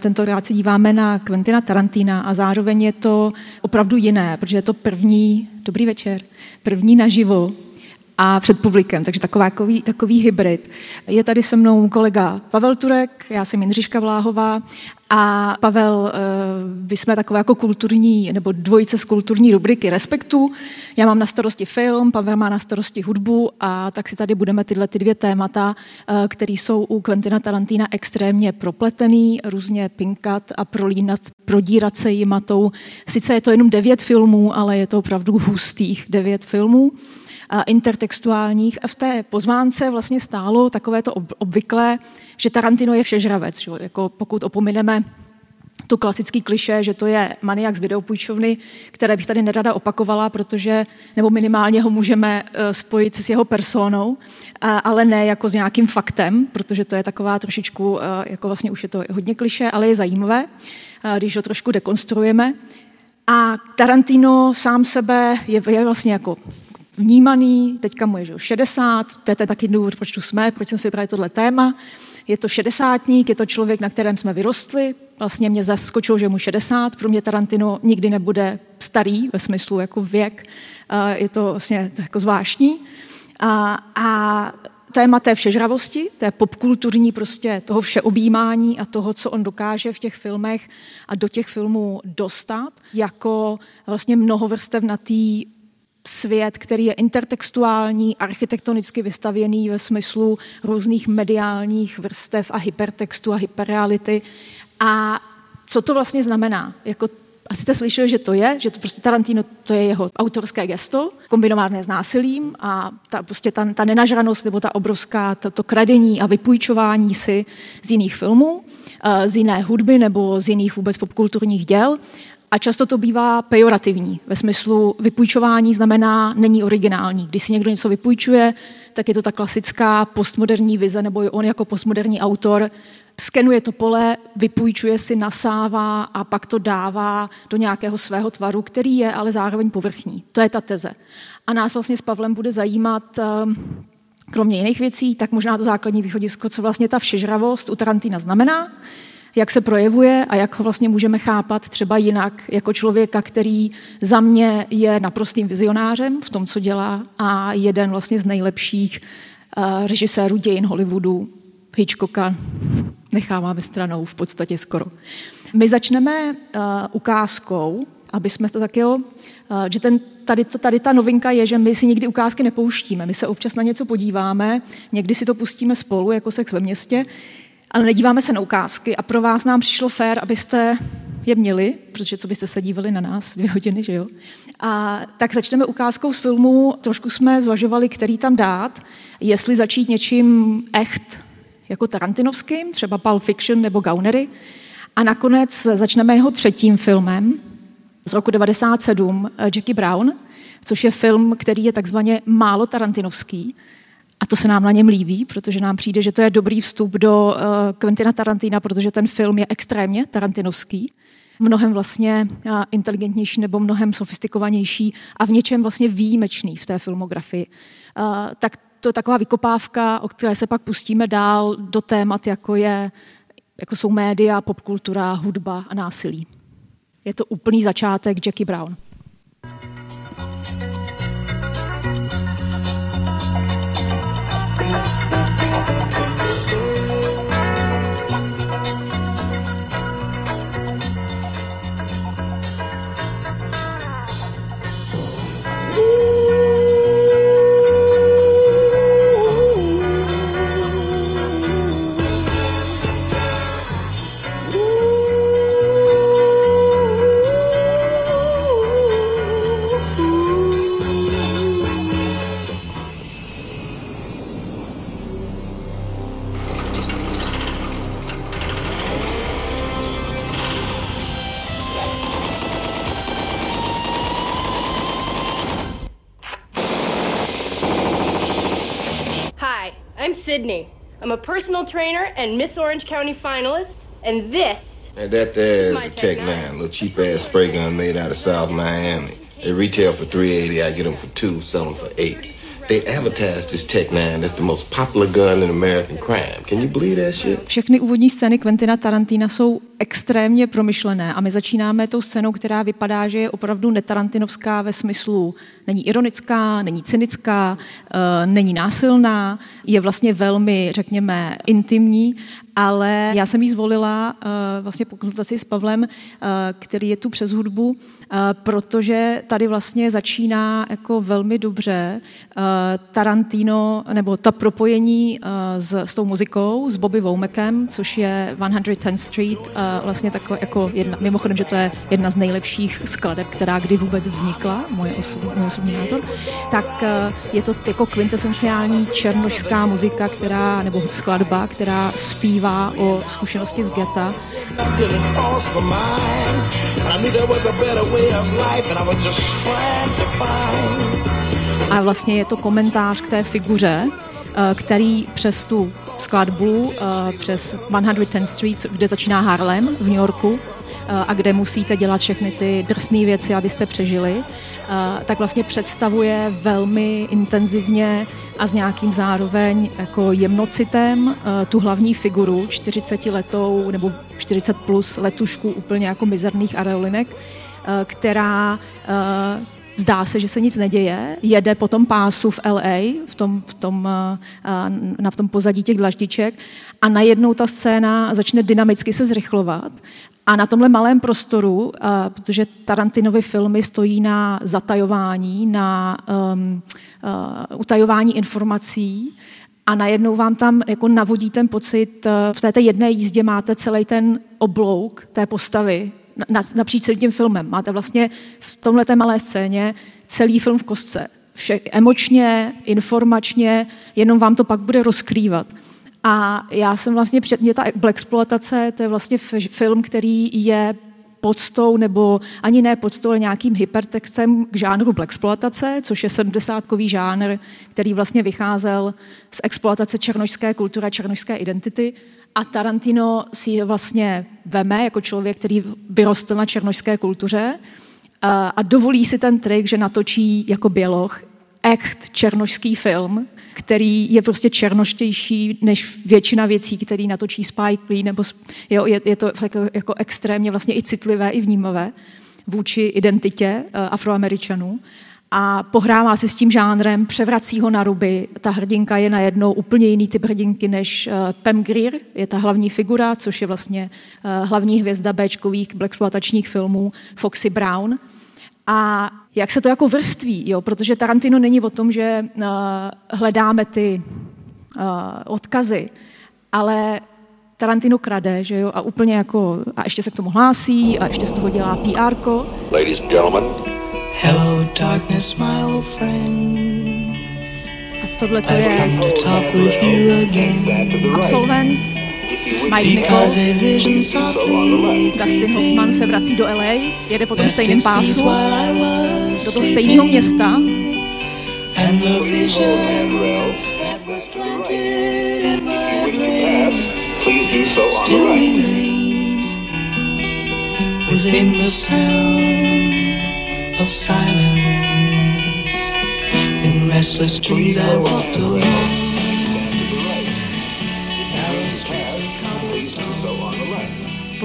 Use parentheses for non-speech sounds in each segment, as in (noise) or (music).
Tentokrát se díváme na Quentina Tarantina a zároveň je to opravdu jiné, protože je to první, dobrý večer, první naživo a před publikem, takže taková, takový, takový hybrid. Je tady se mnou kolega Pavel Turek, já jsem Jindřiška Vláhová a Pavel, eh, vy jsme takové jako kulturní, nebo dvojice z kulturní rubriky Respektu. Já mám na starosti film, Pavel má na starosti hudbu a tak si tady budeme tyhle ty dvě témata, eh, které jsou u Quentina Tarantina extrémně propletený, různě pinkat a prolínat, prodírat se jimatou. Sice je to jenom devět filmů, ale je to opravdu hustých devět filmů intertextuálních a v té pozvánce vlastně stálo takové to obvyklé, že Tarantino je všežravec. Že? Jako pokud opomineme to klasický kliše, že to je maniak z videopůjčovny, které bych tady nerada opakovala, protože, nebo minimálně ho můžeme eh, spojit s jeho personou, ale ne jako s nějakým faktem, protože to je taková trošičku, eh, jako vlastně už je to hodně kliše, ale je zajímavé, eh, když ho trošku dekonstruujeme. A Tarantino sám sebe je, je vlastně jako vnímaný, teďka mu je že 60, to je taky důvod, proč tu jsme, proč jsem si vybrali tohle téma. Je to šedesátník, je to člověk, na kterém jsme vyrostli. Vlastně mě zaskočilo, že mu 60. Pro mě Tarantino nikdy nebude starý ve smyslu jako věk. Je to vlastně jako zvláštní. A, a téma té všežravosti, té popkulturní prostě toho všeobjímání a toho, co on dokáže v těch filmech a do těch filmů dostat, jako vlastně mnohovrstevnatý svět, který je intertextuální, architektonicky vystavěný ve smyslu různých mediálních vrstev a hypertextu a hyperreality. A co to vlastně znamená? Jako asi jste slyšeli, že to je, že to prostě Tarantino, to je jeho autorské gesto, kombinované s násilím a ta, prostě ta, ta nenažranost nebo ta obrovská, to, to kradení a vypůjčování si z jiných filmů, eh, z jiné hudby nebo z jiných vůbec popkulturních děl a často to bývá pejorativní, ve smyslu vypůjčování znamená není originální. Když si někdo něco vypůjčuje, tak je to ta klasická postmoderní vize, nebo on jako postmoderní autor skenuje to pole, vypůjčuje si, nasává a pak to dává do nějakého svého tvaru, který je ale zároveň povrchní. To je ta teze. A nás vlastně s Pavlem bude zajímat ehm, kromě jiných věcí, tak možná to základní východisko, co vlastně ta všežravost u Tarantina znamená, jak se projevuje a jak ho vlastně můžeme chápat třeba jinak jako člověka, který za mě je naprostým vizionářem v tom, co dělá a jeden vlastně z nejlepších uh, režisérů dějin Hollywoodu, Hitchcocka, necháváme stranou v podstatě skoro. My začneme uh, ukázkou, aby jsme to taky, uh, že ten, tady, to, tady ta novinka je, že my si nikdy ukázky nepouštíme. My se občas na něco podíváme, někdy si to pustíme spolu, jako sex ve městě, ale nedíváme se na ukázky. A pro vás nám přišlo fér, abyste je měli, protože co byste se dívali na nás dvě hodiny, že jo? A tak začneme ukázkou z filmu, trošku jsme zvažovali, který tam dát, jestli začít něčím echt, jako Tarantinovským, třeba Pulp Fiction nebo Gaunery, a nakonec začneme jeho třetím filmem z roku 97, Jackie Brown, což je film, který je takzvaně málo tarantinovský, a to se nám na něm líbí, protože nám přijde, že to je dobrý vstup do uh, Quentina Tarantina, protože ten film je extrémně tarantinovský, mnohem vlastně uh, inteligentnější nebo mnohem sofistikovanější a v něčem vlastně výjimečný v té filmografii. Uh, tak to je taková vykopávka, o které se pak pustíme dál do témat, jako, je, jako jsou média, popkultura, hudba a násilí. Je to úplný začátek Jackie Brown. Sydney. I'm a personal trainer and Miss Orange County finalist, and this. And that there is a Tech 9, little cheap ass spray gun made out of South Miami. They retail for 380 I get them for two, sell them for eight. they advertised this Tech 9 as the most popular gun in American crime. Can you believe that shit? Všechny úvodní scény Quentina Tarantina jsou extrémně promyšlené a my začínáme tou scénou, která vypadá, že je opravdu netarantinovská ve smyslu není ironická, není cynická, uh, není násilná, je vlastně velmi, řekněme, intimní, ale já jsem ji zvolila uh, vlastně po konzultaci s Pavlem, uh, který je tu přes hudbu, protože tady vlastně začíná jako velmi dobře Tarantino, nebo ta propojení s, s tou muzikou, s Bobby Womakem, což je 110th Street, vlastně takové jako jedna, mimochodem, že to je jedna z nejlepších skladeb, která kdy vůbec vznikla, moje osobní, osobní názor, tak uh, je to jako kvintesenciální černošská muzika, která, nebo skladba, která zpívá o zkušenosti z geta. A vlastně je to komentář k té figuře, eh, který přes tu skladbu, eh, přes 110 Street, kde začíná Harlem v New Yorku, Eh, a kde musíte dělat všechny ty drsné věci, abyste přežili, eh, tak vlastně představuje velmi intenzivně a s nějakým zároveň jako jemnocitem eh, tu hlavní figuru 40 letou nebo 40 plus letušku úplně jako mizerných areolinek, která zdá se, že se nic neděje, jede po tom pásu v LA, v tom, v tom, na tom pozadí těch dlaždiček a najednou ta scéna začne dynamicky se zrychlovat a na tomhle malém prostoru, protože Tarantinovy filmy stojí na zatajování, na um, uh, utajování informací, a najednou vám tam jako navodí ten pocit, uh, v té jedné jízdě máte celý ten oblouk té postavy na, napříč celým tím filmem. Máte vlastně v tomhle té malé scéně celý film v kostce. Vše, emočně, informačně, jenom vám to pak bude rozkrývat. A já jsem vlastně před mě ta exploatace, to je vlastně film, který je podstou, nebo ani ne podstou, ale nějakým hypertextem k žánru exploatace, což je 70 žánr, který vlastně vycházel z exploatace černožské kultury černožské identity. A Tarantino si je vlastně veme jako člověk, který vyrostl na černožské kultuře a dovolí si ten trik, že natočí jako běloch echt černožský film, který je prostě černoštější než většina věcí, které natočí Spike Lee, nebo jo, je, je to jako, jako extrémně vlastně i citlivé, i vnímavé vůči identitě uh, afroameričanů a pohrává si s tím žánrem, převrací ho na ruby. Ta hrdinka je najednou úplně jiný typ hrdinky než uh, Pam Grier, je ta hlavní figura, což je vlastně uh, hlavní hvězda Bčkových blaxploatačních filmů Foxy Brown. A jak se to jako vrství, jo? protože Tarantino není o tom, že uh, hledáme ty uh, odkazy, ale Tarantino krade, že jo, a úplně jako, a ještě se k tomu hlásí, a ještě z toho dělá PR. -ko. Ladies and gentlemen. Hello darkness, my old friend. A tohle to je absolvent, Mike Nichols, Dustin Hoffman se vrací do LA, jede po tom stejném pásu, do toho stejného města. Within the sound of silence, in restless dreams I walked alone.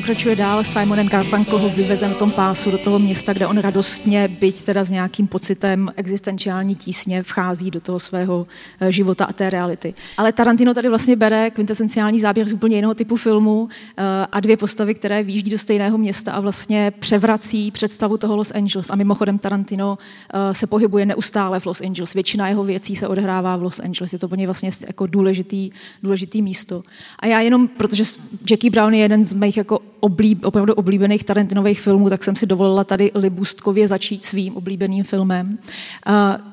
Pokračuje dál, Simon Garfunkel ho vyveze na tom pásu do toho města, kde on radostně, byť teda s nějakým pocitem existenciální tísně, vchází do toho svého eh, života a té reality. Ale Tarantino tady vlastně bere kvintesenciální záběr z úplně jiného typu filmu eh, a dvě postavy, které výjíždí do stejného města a vlastně převrací představu toho Los Angeles. A mimochodem Tarantino eh, se pohybuje neustále v Los Angeles. Většina jeho věcí se odehrává v Los Angeles. Je to pro něj vlastně jako důležitý, důležitý místo. A já jenom, protože Jackie Brown je jeden z mých jako oblíb, opravdu oblíbených Tarantinových filmů, tak jsem si dovolila tady libustkově začít svým oblíbeným filmem.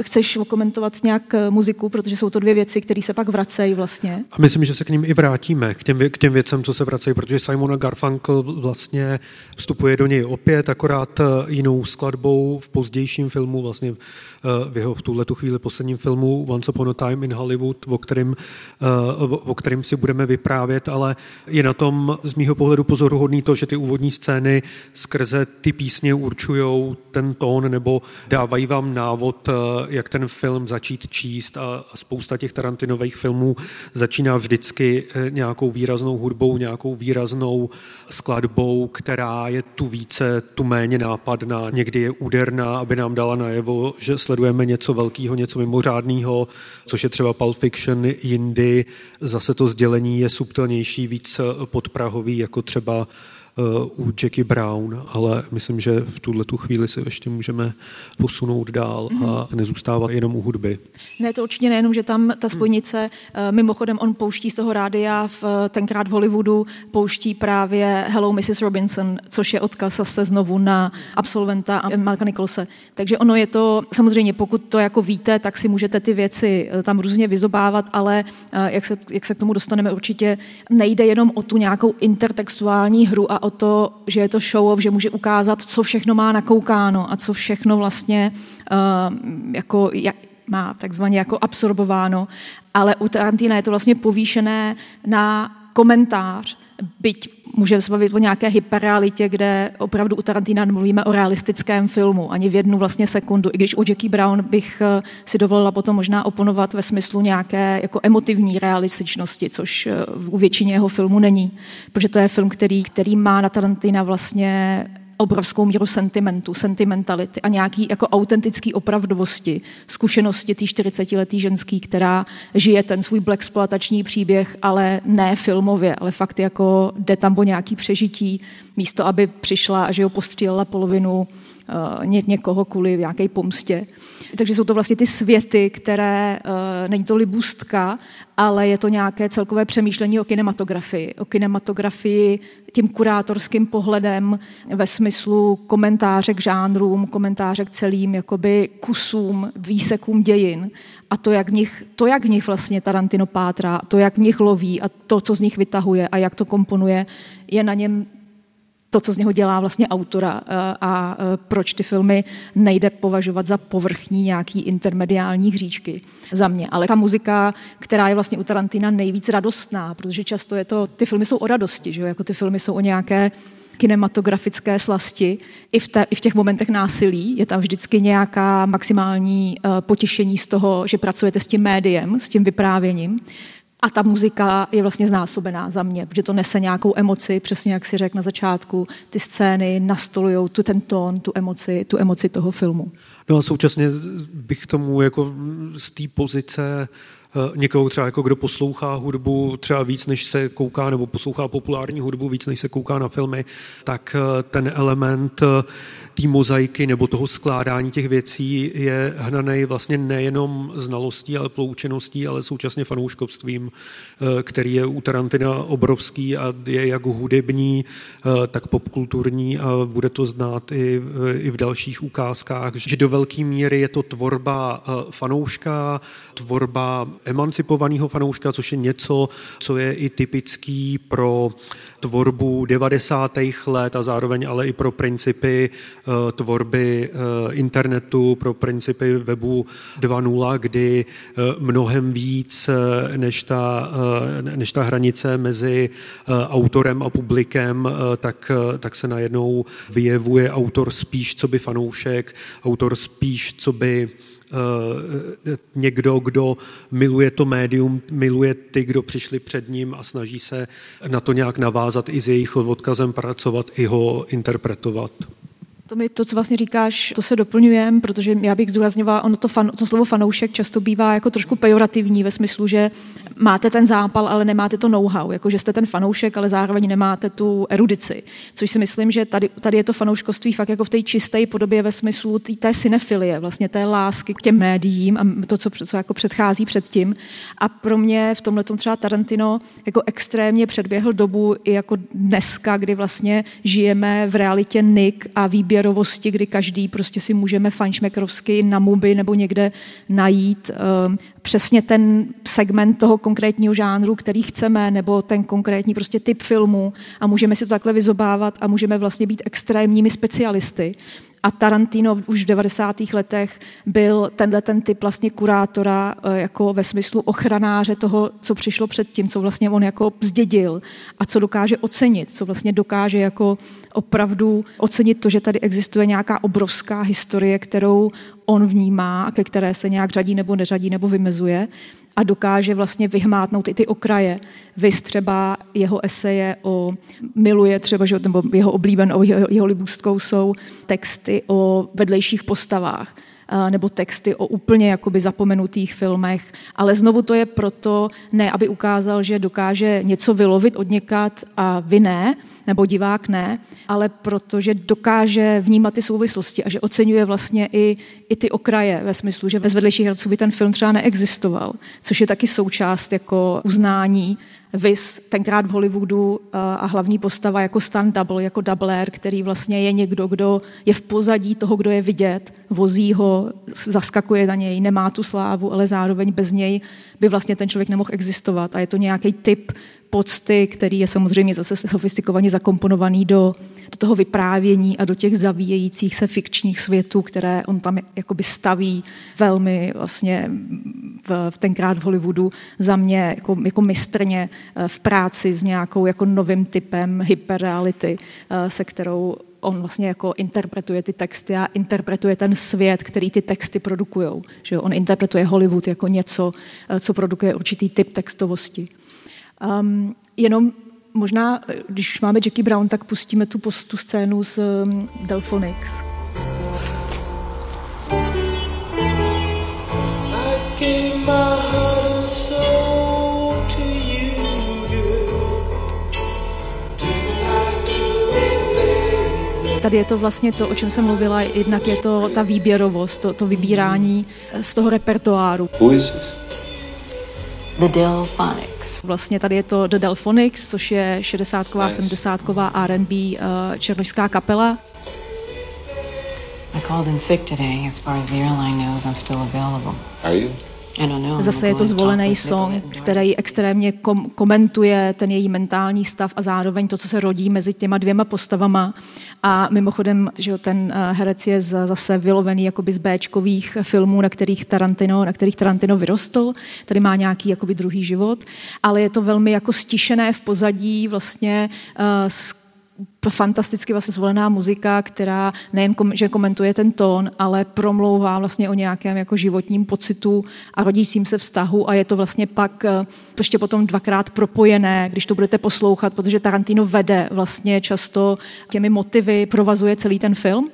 Chceš okomentovat nějak eh, muziku, protože jsou to dvě věci, které se pak vracejí vlastně. A myslím, že se k ním i vrátíme, k těm, k těm věcem, co se vracejí, protože Simon Garfunkel vlastně vstupuje do něj opět, akorát eh, jinou skladbou v pozdějším filmu, vlastně eh, v jeho v tuhle tu chvíli posledním filmu Once Upon a Time in Hollywood, o kterým, o kterým si budeme vyprávět, ale je na tom z mýho pohledu pozoruhodný pozoruhodný to, že ty úvodní scény skrze ty písně určují ten tón nebo dávají vám návod, eh, jak ten film začít číst a spousta těch Tarantinových filmů začíná vždycky eh, nějakou výraznou hudbou, nějakou výraznou skladbou, která je tu více, tu méně nápadná, někdy je úderná, aby nám dala najevo, že sledujeme něco velkého, něco mimořádného, což je třeba Pulp Fiction, jindy zase to sdělení je subtilnější, víc podprahový, jako třeba u Jackie Brown, ale myslím, že v tuhle tu chvíli se ještě můžeme posunout dál a mhm. nezůstávat jenom u hudby. Ne, to určitě nejenom, že tam ta spojnice, eh, mimochodem on pouští z toho rádia v, eh, tenkrát v Hollywoodu, pouští právě Hello Mrs. Robinson, což je odkaz zase znovu na absolventa Marka Nicholse. Takže ono je to, samozřejmě pokud to jako víte, tak si můžete ty věci eh, tam různě vyzobávat, ale jak se, jak se k tomu dostaneme, určitě nejde jenom o tu nějakou intertextuální hru a o to, že je to show off, že může ukázat, co všechno má nakoukáno a co všechno vlastně uh, jako, jak, má takzvaně jako absorbováno, ale u Tarantina je to vlastně povýšené na komentář, byť můžeme se bavit o nějaké hyperrealitě, kde opravdu u Tarantina mluvíme o realistickém filmu, ani v jednu vlastně sekundu. I když u Jackie Brown bych eh, si dovolila potom možná oponovat ve smyslu nějaké jako emotivní realističnosti, což eh, u většině jeho filmu není, protože to je film, který, který má na Tarantina vlastně obrovskou míru sentimentu, sentimentality a nějaký jako autentický opravdovosti, zkušenosti té 40-letý ženský, která žije ten svůj blaxploatační příběh, ale ne filmově, ale fakt jako jde tam o nějaký přežití, místo aby přišla a že ho postřílela polovinu ně, někoho kvůli nějaké pomstě. Takže jsou to vlastně ty světy, které, uh, není to libůstka, ale je to nějaké celkové přemýšlení o kinematografii. O kinematografii tím kurátorským pohledem ve smyslu komentáře k žánrům, komentáře k celým jakoby kusům, výsekům dějin a to, jak v nich, to, jak v nich vlastně Tarantino pátrá, to, jak v nich loví a to, co z nich vytahuje a jak to komponuje, je na něm to, co z něho dělá vlastně autora eh, a eh, proč ty filmy nejde považovat za povrchní nějaký intermediální hříčky za mě. Ale ta muzika, která je vlastně u Tarantina nejvíc radostná, protože často je to, ty filmy jsou o radosti, že jo? jako ty filmy jsou o nějaké kinematografické slasti. I v, te, I v těch momentech násilí je tam vždycky nějaká maximální uh, potěšení z toho, že pracujete s tím médiem, s tím vyprávěním. A ta muzika je vlastně znásobená za mě, protože to nese nějakou emoci, přesně jak si řekl na začátku, ty scény nastolují tu ten tón, tu emoci, tu emoci toho filmu. No a současně bych tomu jako z té pozice Eh, někoho třeba jako kdo poslouchá hudbu třeba víc, než se kouká, nebo poslouchá populární hudbu víc, než se kouká na filmy, tak eh, ten element eh, té mozaiky nebo toho skládání těch věcí je hnaný vlastně nejenom znalostí, ale ploučeností, ale současně fanouškovstvím, který je u Tarantina obrovský a je jak hudební, tak popkulturní a bude to znát i, i v dalších ukázkách, že do velké míry je to tvorba fanouška, tvorba emancipovaného fanouška, což je něco, co je i typický pro tvorbu 90. let a zároveň ale i pro principy tvorby uh, internetu, pro principy webu 2.0, kdy uh, mnohem víc než ta, než ta hranice mezi autorem a publikem, tak, tak se najednou vyjevuje autor spíš co by fanoušek, autor spíš co by Eh, někdo, kdo miluje to médium, miluje ty, kdo přišli před ním a snaží se na to nějak navázat i s jejich odkazem pracovat, i ho interpretovat. To, mi, to, co vlastně říkáš, to se doplňujem, protože já bych zdůrazňovala, ono to, fan, to slovo fanoušek často bývá jako trošku pejorativní ve smyslu, že máte ten zápal, ale nemáte to know-how, jako že jste ten fanoušek, ale zároveň nemáte tu erudici. Což si myslím, že tady, tady je to fanouškovství fakt jako v té čisté podobě ve smyslu tý, té synefilie, vlastně té lásky k těm médiím a to, co, co jako předchází předtím. A pro mě v tomhle třeba Tarantino jako extrémně předběhl dobu i jako dneska, kdy vlastně žijeme v realitě Nick a výběr výběrovosti, kdy každý prostě si můžeme fanšmekrovsky na muby nebo někde najít um, přesně ten segment toho konkrétního žánru, který chceme, nebo ten konkrétní prostě typ filmu. A můžeme si to takhle vyzobávat a můžeme vlastně být extrémními specialisty A Tarantino už v 90. letech byl tenhle ten typ vlastně kurátora eh, jako ve smyslu ochranáře toho, co přišlo předtím, co vlastně on jako zdědil a co dokáže ocenit, co vlastně dokáže jako opravdu ocenit to, že tady existuje nějaká obrovská historie, kterou on vnímá ke které se nějak řadí nebo neřadí nebo vymezuje a dokáže vlastně vyhmátnout i ty okraje. Vys třeba jeho eseje o miluje třeba, že, nebo jeho oblíbenou, jeho, jeho libůstkou jsou texty o vedlejších postavách nebo texty o úplně jakoby zapomenutých filmech, ale znovu to je proto, ne aby ukázal, že dokáže něco vylovit od někat a vy ne, nebo divák ne, ale protože dokáže vnímat ty souvislosti a že oceňuje vlastně i, i ty okraje ve smyslu, že bez vedlejších herců by ten film třeba neexistoval, což je taky součást jako uznání Vys tenkrát v Hollywoodu eh, a hlavní postava jako stand double, jako doubler, který vlastně je někdo, kdo je v pozadí toho, kdo je vidět, vozí ho, zaskakuje na něj, nemá tu slávu, ale zároveň bez něj by vlastně ten člověk nemohl existovat. A je to nějaký typ pocty, který je samozřejmě zase sofistikovaně zakomponovaný do, do toho vyprávění a do těch zavíjejících se fikčních světů, které on tam jakoby staví velmi vlastně v, v tenkrát v Hollywoodu za mě jako, jako mistrně eh, v práci s nějakou jako novým typem hyperreality, eh, se kterou on vlastně jako interpretuje ty texty a interpretuje ten svět, který ty texty produkují. On interpretuje Hollywood jako něco, eh, co produkuje určitý typ textovosti. Um, jenom možná, když už máme Jackie Brown, tak pustíme tu, tu scénu z um, Delphonics. Tady je to vlastně to, o čem jsem mluvila, jednak je to ta výběrovost, to, to vybírání z toho repertoáru. Who is this? The Delphonics. Vlastně tady je to The Delphonics, což je 60ková, 70ková R&B uh, černožská kapela. I called in sick today. As far as the airline knows, I'm still available. Are you? Zase je to zvolený song, který extrémně kom- komentuje ten její mentální stav a zároveň to, co se rodí mezi těma dvěma postavama. A mimochodem, že ten eh, herec je zase vylovený jakoby z Bčkových filmů, na kterých Tarantino, na kterých Tarantino vyrostl. Tady má nějaký jakoby druhý život, ale je to velmi jako stišené v pozadí vlastně uh, s fantasticky vlastně zvolená muzika, která nejen kom, že komentuje ten tón, ale promlouvá vlastně o nějakém jako životním pocitu a rodícím se vztahu. A je to vlastně pak eh, ještě potom dvakrát propojené, když to budete poslouchat, protože Tarantino vede vlastně často těmi motivy, provazuje celý ten film.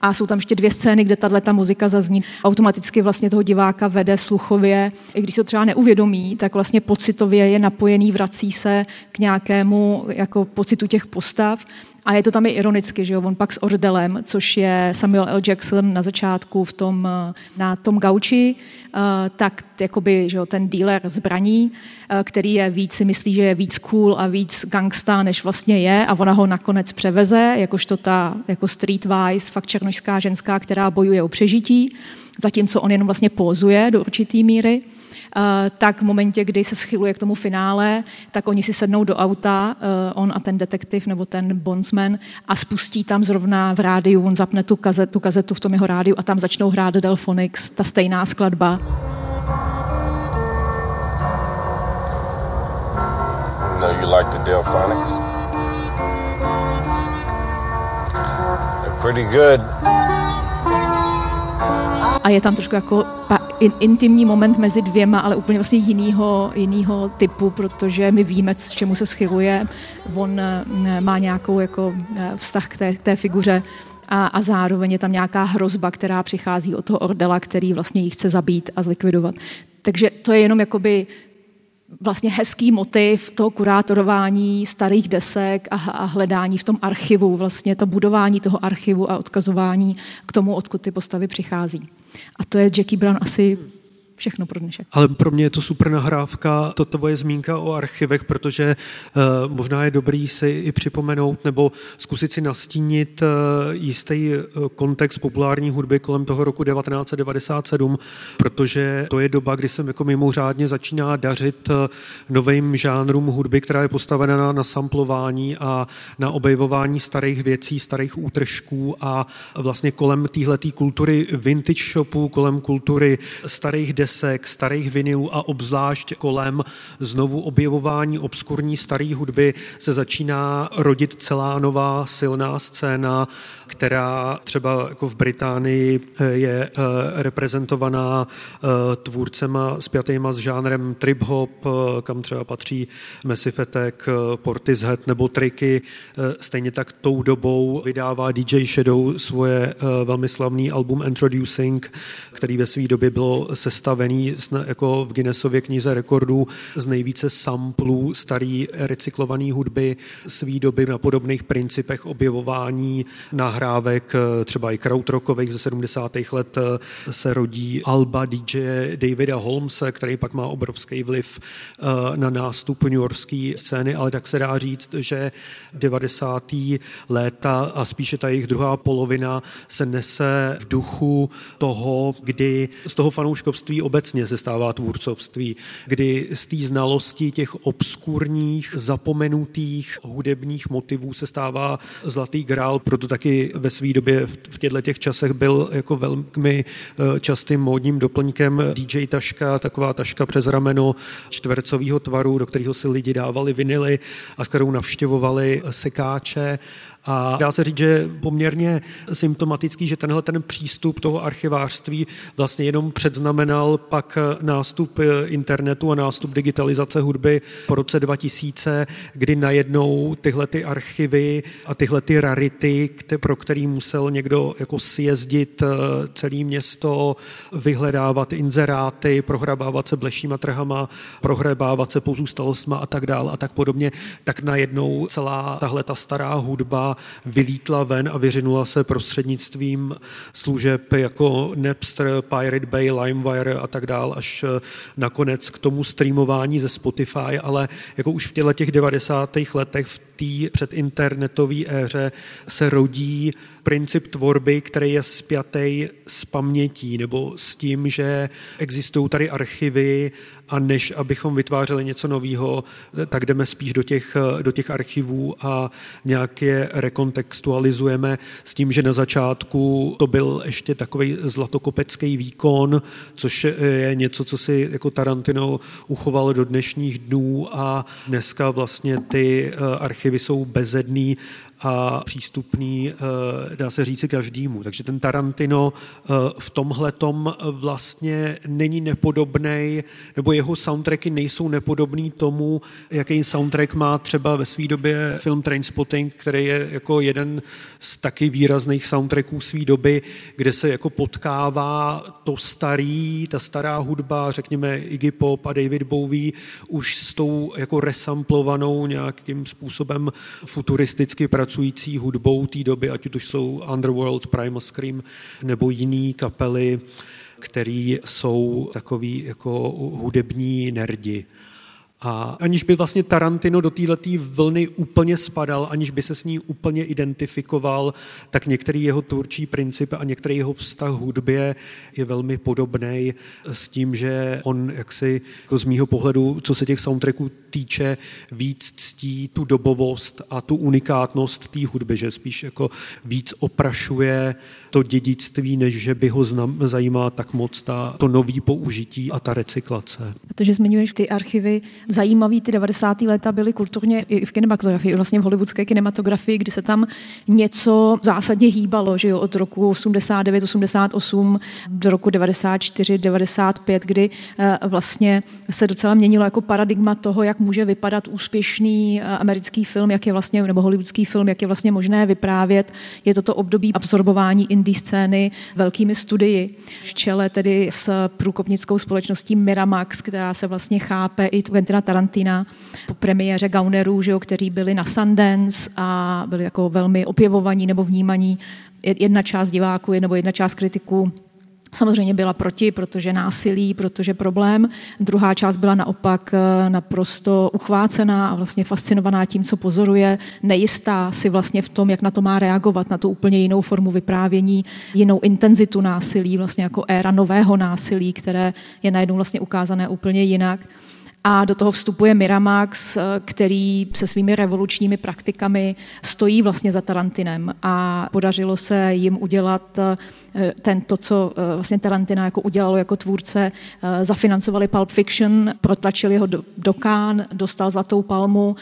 A jsou tam ještě dvě scény, kde tahle ta muzika zazní. Automaticky vlastně toho diváka vede sluchově, i když se třeba neuvědomí, tak vlastně pocitově je napojený, vrací se k nějakému jako pocitu těch postav a je to tam i ironicky, že jo, on pak s Ordelem, což je Samuel L. Jackson na začátku v tom, eh, na tom gauči, eh, tak jakoby, že jo, ten dealer zbraní, eh, který je víc, si myslí, že je víc cool a víc gangsta, než vlastně je a ona ho nakonec převeze, jakožto ta jako streetwise, fakt černožská ženská, která bojuje o přežití, zatímco on jenom vlastně pózuje do určitý míry. Eh, tak v momentě, kdy se schyluje k tomu finále, tak oni si sednou do auta, eh, on a ten detektiv nebo ten bondsman a spustí tam zrovna v rádiu, on zapne tu kazetu, tu kazetu v tom jeho rádiu a tam začnou hrát Delphonics, ta stejná skladba. No, you like the Delphonics? They're pretty good a je tam trošku jako in, intimní moment mezi dvěma, ale úplně vlastně jinýho, jinýho typu, protože my víme, s čemu se schyluje. On eh, má nějakou jako eh, vztah k té, k té figuře a, a zároveň je tam nějaká hrozba, která přichází od toho Ordela, který vlastně ji chce zabít a zlikvidovat. Takže to je jenom jakoby vlastně hezký motiv toho kurátorování starých desek a, a hledání v tom archivu, vlastně to budování toho archivu a odkazování k tomu, odkud ty postavy přichází. A to je Jackie Brown asi všechno pro dnešek. Ale pro mě je to super nahrávka, to tvoje zmínka o archivech, protože uh, možná je dobrý si i připomenout nebo zkusit si nastínit uh, jistý uh, kontext populární hudby kolem toho roku 1997, protože to je doba, kdy se jako mimořádně začíná dařit novým žánrům hudby, která je postavena na, na samplování a na objevování starých věcí, starých útržků a vlastně kolem téhleté kultury vintage shopu, kolem kultury starých desek, starých vinilů a obzvlášť kolem znovu objevování obskurní staré hudby se začíná rodit celá nová silná scéna, která třeba jako v Británii eh, je eh, reprezentovaná eh, tvůrcema spjatýma s žánrem trip-hop, kam třeba patří Massive Attack, Portishead nebo Tricky. Stejně tak tou dobou vydává DJ Shadow svoje velmi slavný album Introducing, který ve své době bylo sestavený jako v Guinnessově knize rekordů z nejvíce samplů starý recyklované hudby svý doby na podobných principech objevování nahrávek, třeba i krautrockových ze 70. let se rodí alba DJ Davida Holmesa, který pak má obrovský vliv eh, na nástup New Yorkské scény, ale tak se dá říct, že 90. léta a spíše ta jejich druhá polovina se nese v duchu toho, kdy z toho fanouškovství obecně se stává tvůrcovství, kdy z té znalosti těch obskurních, zapomenutých hudebních motivů se stává zlatý grál, proto taky ve své době v těchto těch časech byl jako velmi eh, častým módním doplňkem DJ taška, taková taška přes rameno čtvercového tvaru, do kterého si lidi dávali vinily a s kterou navštěvovali sekáče a dá se říct, že poměrně symptomatický, že tenhle ten přístup toho archivářství vlastně jenom předznamenal pak nástup internetu a nástup digitalizace hudby po roce 2000, kdy najednou tyhle ty archivy a tyhle ty rarity, pro který musel někdo jako sjezdit eh, celé město, vyhledávat inzeráty, prohrabávat se blešíma trhama, prohrabávat se pozůstalostma a tak dál a tak podobně, tak najednou celá tahle ta stará hudba vylítla ven a vyřinula se prostřednictvím služeb jako Napster, Pirate Bay, LimeWire a tak dál, až eh, nakonec k tomu streamování ze Spotify, ale jako už v těchto těch 90. letech v té předinternetové éře se rodí princip tvorby, který je spjatý s pamětí nebo s tím, že existují tady archivy a než abychom vytvářeli něco nového, tak jdeme spíš do těch, do těch archivů a nějak je rekontextualizujeme s tím, že na začátku to byl ještě takový zlatokopecký výkon, což je něco, co si jako Tarantino uchoval do dnešních dnů a dneska vlastně ty eh, archivy jsou bezedný a přístupný, eh, dá se říci, každému. Takže ten Tarantino eh, v tomhle tom vlastně není nepodobný, nebo jeho soundtracky nejsou nepodobný tomu, jaký soundtrack má třeba ve své době film Trainspotting, který je jako jeden z taky výrazných soundtracků své doby, kde se jako potkává to starý, ta stará hudba, řekněme Iggy Pop a David Bowie, už s tou jako resamplovanou nějakým způsobem futuristicky pracující pracující hudbou té doby, ať už jsou Underworld, Primal Scream nebo jiné kapely, které jsou takový jako hudební nerdi. A aniž by vlastně Tarantino do této vlny úplně spadal, aniž by se s ní úplně identifikoval, tak některý jeho tvůrčí princip a některý jeho vztah hudbě je velmi podobný s tím, že on jaksi jako z mýho pohledu, co se těch soundtracků týče, víc ctí tu dobovost a tu unikátnost té hudby, že spíš jako víc oprašuje to dědictví, než že by ho znam, zajímá tak moc ta, to nový použití a ta recyklace. Protože zmiňuješ ty archivy, zajímavý ty 90. léta byly kulturně i v kinematografii, vlastně v hollywoodské kinematografii, kdy se tam něco zásadně hýbalo, že jo, od roku 89, 88 do roku 94, 95, kdy eh, vlastně se docela měnilo jako paradigma toho, jak může vypadat úspěšný eh, americký film, jak je vlastně, nebo hollywoodský film, jak je vlastně možné vyprávět. Je toto období absorbování indie scény velkými studii. V čele tedy s průkopnickou společností Miramax, která se vlastně chápe i Quentina Tarantina po premiéře Gaunerů, že jo, kteří byli na Sundance a byli jako velmi opěvovaní nebo vnímaní jedna část diváků nebo jedna část kritiků samozřejmě byla proti, protože násilí, protože problém. Druhá část byla naopak eh, naprosto uchvácená a vlastně fascinovaná tím, co pozoruje, nejistá si vlastně v tom, jak na to má reagovat, na tu úplně jinou formu vyprávění, jinou intenzitu násilí, vlastně jako éra nového násilí, které je najednou vlastně ukázané úplně jinak. A do toho vstupuje Miramax, eh, který se svými revolučními praktikami stojí vlastně za Tarantinem. A podařilo se jim udělat eh, ten, to, co eh, vlastně Tarantina jako udělalo jako tvůrce, zafinancovali Pulp Fiction, protlačili ho do, do Cannes, dostal Zlatou palmu,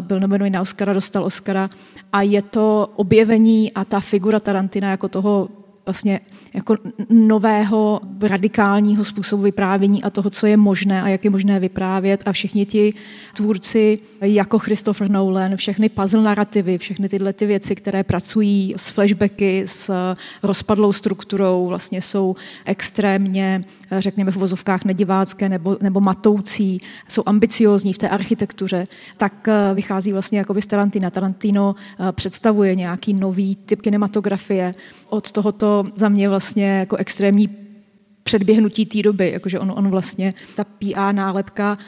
byl nominovaný na Oscara, dostal Oscara. A je to objevení a ta figura Tarantina jako toho vlastně jako nového radikálního způsobu vyprávění a toho, co je možné a jak je možné vyprávět a všichni ti tvůrci jako Christopher Nolan, všechny puzzle narrativy, všechny tyhle ty věci, které pracují s flashbacky, s rozpadlou strukturou, vlastně jsou extrémně, řekněme v vozovkách nedivácké nebo, nebo matoucí, jsou ambiciózní v té architektuře, tak eh, vychází vlastně jako z Tarantina. Tarantino eh, představuje nějaký nový typ kinematografie od tohoto za mě vlastně jako extrémní předběhnutí té doby, jakože on, on vlastně, ta PA nálepka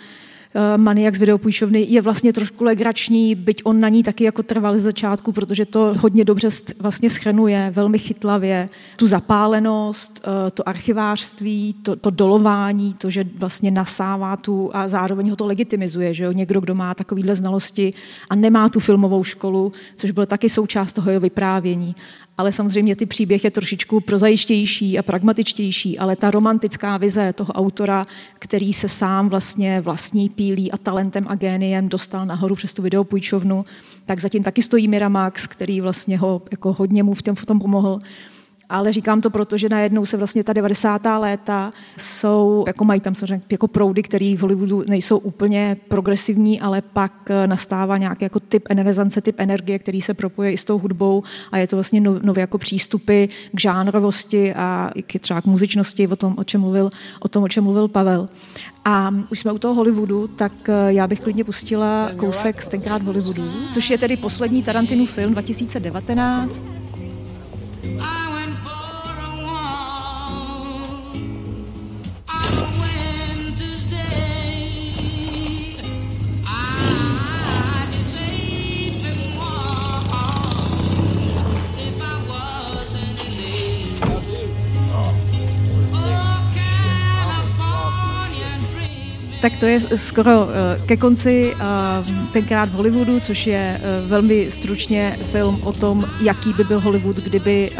Eh, maniak z videopůjčovny je vlastně trošku legrační, byť on na ní taky jako trval z začátku, protože to hodně dobře vlastně schrnuje, velmi chytlavě, tu zapálenost, eh, to archivářství, to, to dolování, to, že vlastně nasává tu a zároveň ho to legitimizuje, že jo? někdo, kdo má takovýhle znalosti a nemá tu filmovou školu, což byl taky součást toho jeho vyprávění ale samozřejmě ty příběh je trošičku prozajištější a pragmatičtější, ale ta romantická vize toho autora, který se sám vlastně vlastní pílí a talentem a géniem dostal nahoru přes tu videopůjčovnu, tak zatím taky stojí Miramax, který vlastně ho jako hodně mu v tom, v tom pomohl ale říkám to proto, že najednou se vlastně ta 90. léta jsou, jako mají tam samozřejmě jako proudy, které v Hollywoodu nejsou úplně progresivní, ale pak eh, nastává nějaký jako typ renesance, typ energie, který se propoje i s tou hudbou a je to vlastně nové jako přístupy k žánrovosti a i k třeba k muzičnosti, o tom, o čem mluvil, o tom, o čem mluvil Pavel. A už jsme u toho Hollywoodu, tak eh, já bych klidně pustila kousek z tenkrát Hollywoodu, což je tedy poslední Tarantinu film 2019. Tak to je skoro eh, ke konci, eh, tenkrát v Hollywoodu, což je eh, velmi stručně film o tom, jaký by byl Hollywood, kdyby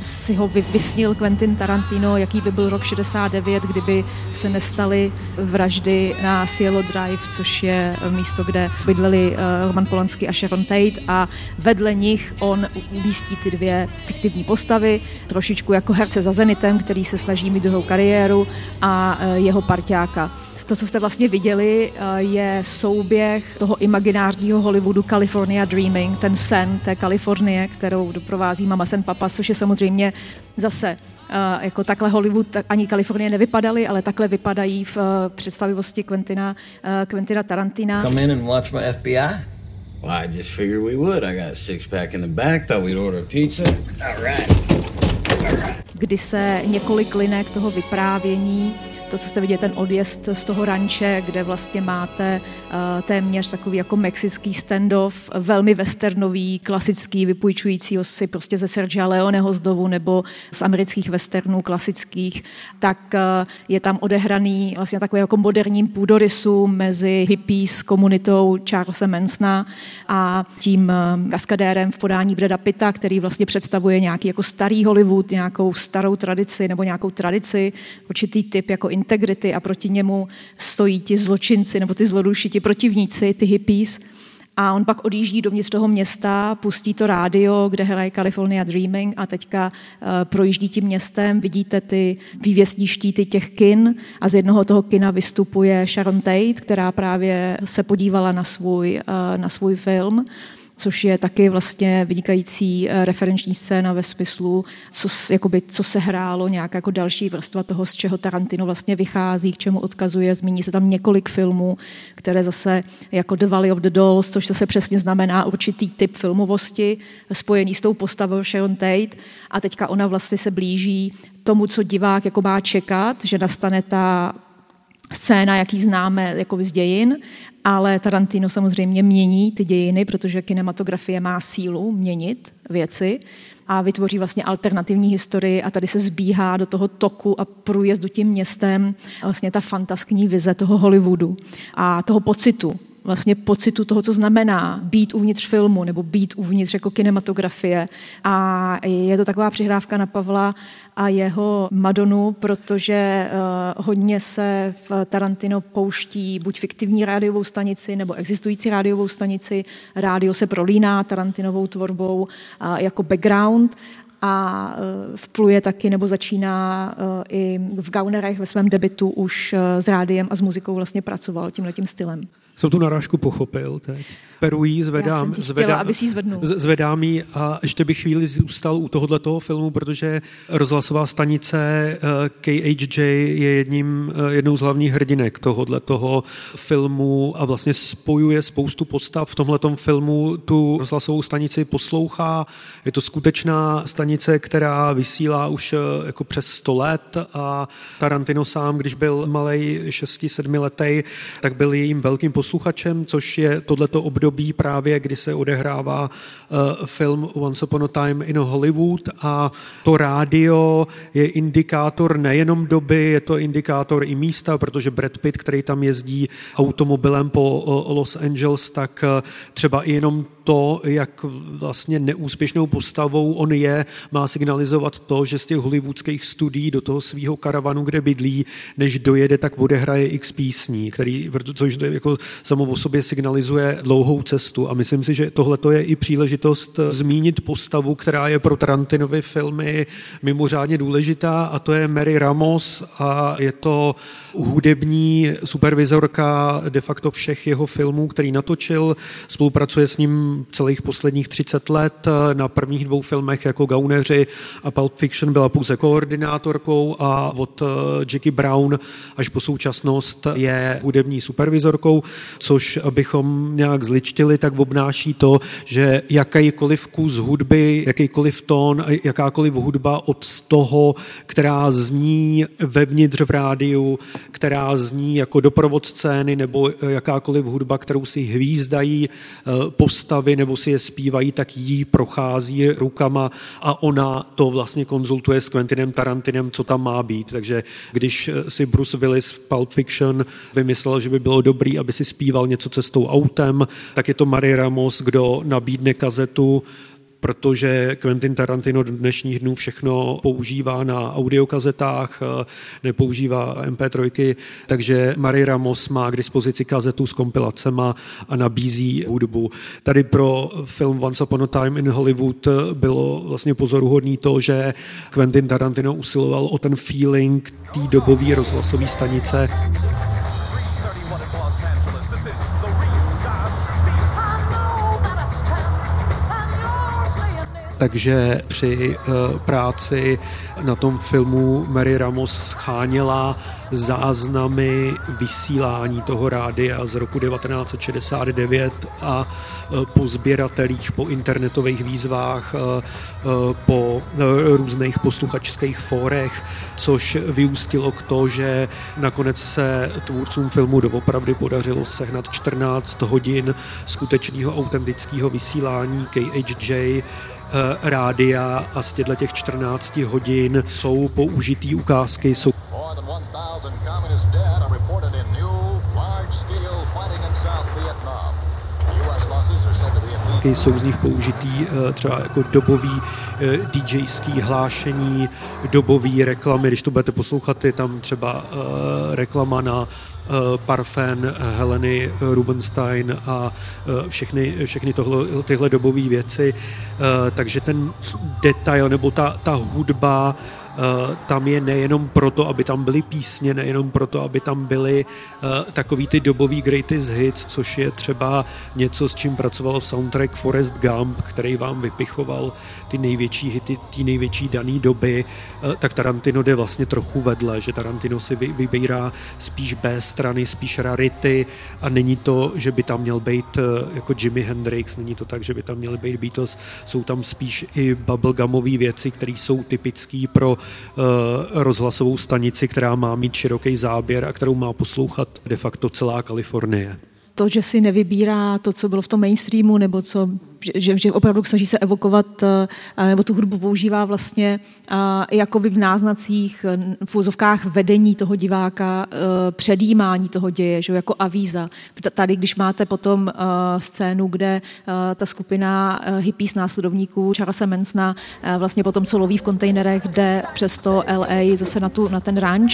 si ho vysnil Quentin Tarantino, jaký by byl rok 69, kdyby se nestaly vraždy na Cielo Drive, což je místo, kde bydleli Roman Polanský a Sharon Tate a vedle nich on umístí ty dvě fiktivní postavy, trošičku jako herce za Zenitem, který se snaží mít druhou kariéru a jeho parťáka. To, co jste vlastně viděli, eh, je souběh toho imaginárního Hollywoodu California Dreaming, ten sen té Kalifornie, kterou doprovází Mama Sen Papa, což je samozřejmě zase Uh, jako takhle Hollywood tak ani Kalifornie nevypadaly, ale takhle vypadají v uh, představivosti Quentina, uh, Quentina Tarantina. Come in and watch my FBI? Well, I just figured we would. I got a six pack in the back, thought we'd order a pizza. All right. All right. Kdy se několik linek toho vyprávění to, co jste viděli, ten odjezd z toho ranče, kde vlastně máte téměř takový jako mexický standoff, velmi westernový, klasický, vypůjčující si prostě ze Sergia Leoneho z Dovu nebo z amerických westernů klasických, tak uh, je tam odehraný vlastně takový jako moderním půdorysu mezi hippies, komunitou Charlesa Mansona a tím uh, kaskadérem v podání Breda Pitta, který vlastně představuje nějaký jako starý Hollywood, nějakou starou tradici nebo nějakou tradici, určitý typ jako integrity a proti němu stojí ti zločinci nebo ty zloduši, ti protivníci, ty hippies. A on pak odjíždí dovnitř toho města, pustí to rádio, kde hraje California Dreaming a teďka uh, projíždí tím městem, vidíte ty vývěstní štíty těch kin a z jednoho toho kina vystupuje Sharon Tate, která právě se podívala na svůj, uh, na svůj film což je taky vlastně vynikající eh, referenční scéna ve smyslu, co, jakoby, co se hrálo, nějaká jako další vrstva toho, z čeho Tarantino vlastně vychází, k čemu odkazuje. Zmíní se tam několik filmů, které zase jako The Valley of the Dolls, což zase přesně znamená určitý typ filmovosti spojený s tou postavou Sharon Tate. A teďka ona vlastně se blíží tomu, co divák jako má čekat, že nastane ta scéna, jaký známe jako z dějin, ale Tarantino samozřejmě mění ty dějiny, protože kinematografie má sílu měnit věci a vytvoří vlastně alternativní historii a tady se zbíhá do toho toku a průjezdu tím městem vlastně ta fantaskní vize toho Hollywoodu a toho pocitu, vlastně pocitu toho, co znamená být uvnitř filmu nebo být uvnitř jako kinematografie. A je to taková přihrávka na Pavla a jeho Madonu, protože uh, hodně se v Tarantino pouští buď fiktivní rádiovou stanici nebo existující rádiovou stanici. Rádio se prolíná Tarantinovou tvorbou uh, jako background a uh, vpluje taky nebo začíná i v Gaunerech ve svém debitu už s rádiem a s muzikou vlastně pracoval tímhletím stylem. Jsem tu narážku pochopil teď. Zvedám, Já jsem zvedám, chtěla, aby si zvednul. zvedám jí a ještě bych chvíli zůstal u tohoto filmu, protože rozhlasová stanice eh, KHJ je jedním, eh, jednou z hlavních hrdinek tohoto filmu a vlastně spojuje spoustu podstav. V tomhletom filmu tu rozhlasovou stanici poslouchá. Je to skutečná stanice, která vysílá už eh, jako přes 100 let a Tarantino sám, když byl malej 6-7 letý, tak byl jejím velkým posluchačem, což je tohleto období právě, kdy se odehrává uh, film Once Upon a Time in Hollywood a to rádio je indikátor nejenom doby, je to indikátor i místa, protože Brad Pitt, který tam jezdí automobilem po uh, Los Angeles, tak uh, třeba i jenom to, jak vlastně neúspěšnou postavou on je, má signalizovat to, že z těch hollywoodských studií do toho svého karavanu, kde bydlí, než dojede, tak odehraje x písní, který, což jako samo o sobě signalizuje dlouhou cestu. A myslím si, že tohle je i příležitost zmínit postavu, která je pro Tarantinovy filmy mimořádně důležitá a to je Mary Ramos a je to hudební supervizorka de facto všech jeho filmů, který natočil, spolupracuje s ním celých posledních 30 let. Na prvních dvou filmech jako Gauneři a Pulp Fiction byla pouze koordinátorkou a od Jackie Brown až po současnost je hudební supervizorkou což abychom nějak zličtili, tak obnáší to, že jakýkoliv kus hudby, jakýkoliv tón, jakákoliv hudba od toho, která zní vevnitř v rádiu, která zní jako doprovod scény, nebo jakákoliv hudba, kterou si hvízdají eh, postavy, nebo si je zpívají, tak jí prochází rukama a ona to vlastně konzultuje s Quentinem Tarantinem, co tam má být. Takže když si Bruce Willis v Pulp Fiction vymyslel, že by bylo dobrý, aby si zpíval něco cestou autem, tak je to Marie Ramos, kdo nabídne kazetu protože Quentin Tarantino do dnešních dnů všechno používá na audiokazetách, nepoužívá MP3, takže Marie Ramos má k dispozici kazetu s kompilacema a nabízí hudbu. Tady pro film Once Upon a Time in Hollywood bylo vlastně pozoruhodný to, že Quentin Tarantino usiloval o ten feeling té dobové rozhlasové stanice. Takže při eh, práci na tom filmu Mary Ramos scháněla záznamy vysílání toho rádia z roku 1969 a e, po sběratelích, po internetových výzvách, e, e, po různých posluchačských fórech, což vyústilo k to, že nakonec se tvůrcům filmu doopravdy podařilo sehnat 14 hodin skutečného autentického vysílání KHJ rádia a z těchto těch 14 hodin jsou použitý ukázky, jsou jsou z nich použitý eh, třeba jako dobový eh, DJský hlášení, dobový reklamy, když to budete poslouchat, je tam třeba eh, reklama na parfén Heleny Rubenstein a všechny, všechny tohle, tyhle dobové věci. Takže ten detail nebo ta, ta hudba tam je nejenom proto, aby tam byly písně, nejenom proto, aby tam byly takový ty dobový greatest hits, což je třeba něco, s čím pracoval soundtrack Forest Gump, který vám vypichoval ty největší hity, ty největší daný doby, tak Tarantino jde vlastně trochu vedle, že Tarantino si vybírá spíš B strany, spíš rarity a není to, že by tam měl být jako Jimi Hendrix, není to tak, že by tam měli být Beatles, jsou tam spíš i bubblegumové věci, které jsou typické pro uh, rozhlasovou stanici, která má mít široký záběr a kterou má poslouchat de facto celá Kalifornie to, že si nevybírá to, co bylo v tom mainstreamu, nebo co, že, že opravdu snaží se evokovat, eh, nebo tu hudbu používá vlastně jako by v náznacích, eh, v úzovkách vedení toho diváka, eh, předjímání toho děje, že jako avíza. Tady, když máte potom scénu, kde ta skupina hippies následovníků Charlesa Mansona vlastně potom, co loví v kontejnerech, jde přes to LA zase na, tu, na ten ranch,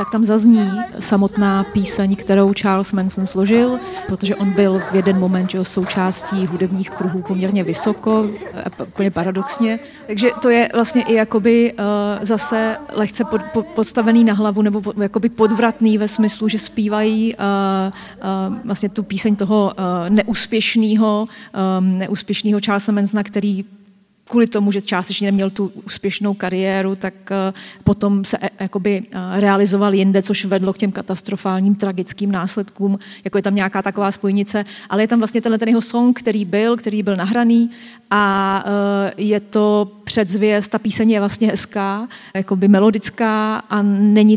tak tam zazní samotná píseň, kterou Charles Manson složil, protože on byl v jeden moment že součástí hudebních kruhů poměrně vysoko, úplně paradoxně. Takže to je vlastně i jakoby uh, zase lehce pod, pod, podstavený na hlavu nebo pod, jakoby podvratný ve smyslu, že zpívají uh, vlastně tu píseň toho neúspěšného neúspěšného Charlesa Mansona, který kvůli tomu, že částečně neměl tu úspěšnou kariéru, tak eh, potom se eh, jakoby eh, realizoval jinde, což vedlo k těm katastrofálním, tragickým následkům, jako je tam nějaká taková spojnice, ale je tam vlastně tenhle ten jeho song, který byl, který byl nahraný a je to předzvěst, ta píseň je vlastně hezká, jakoby melodická a není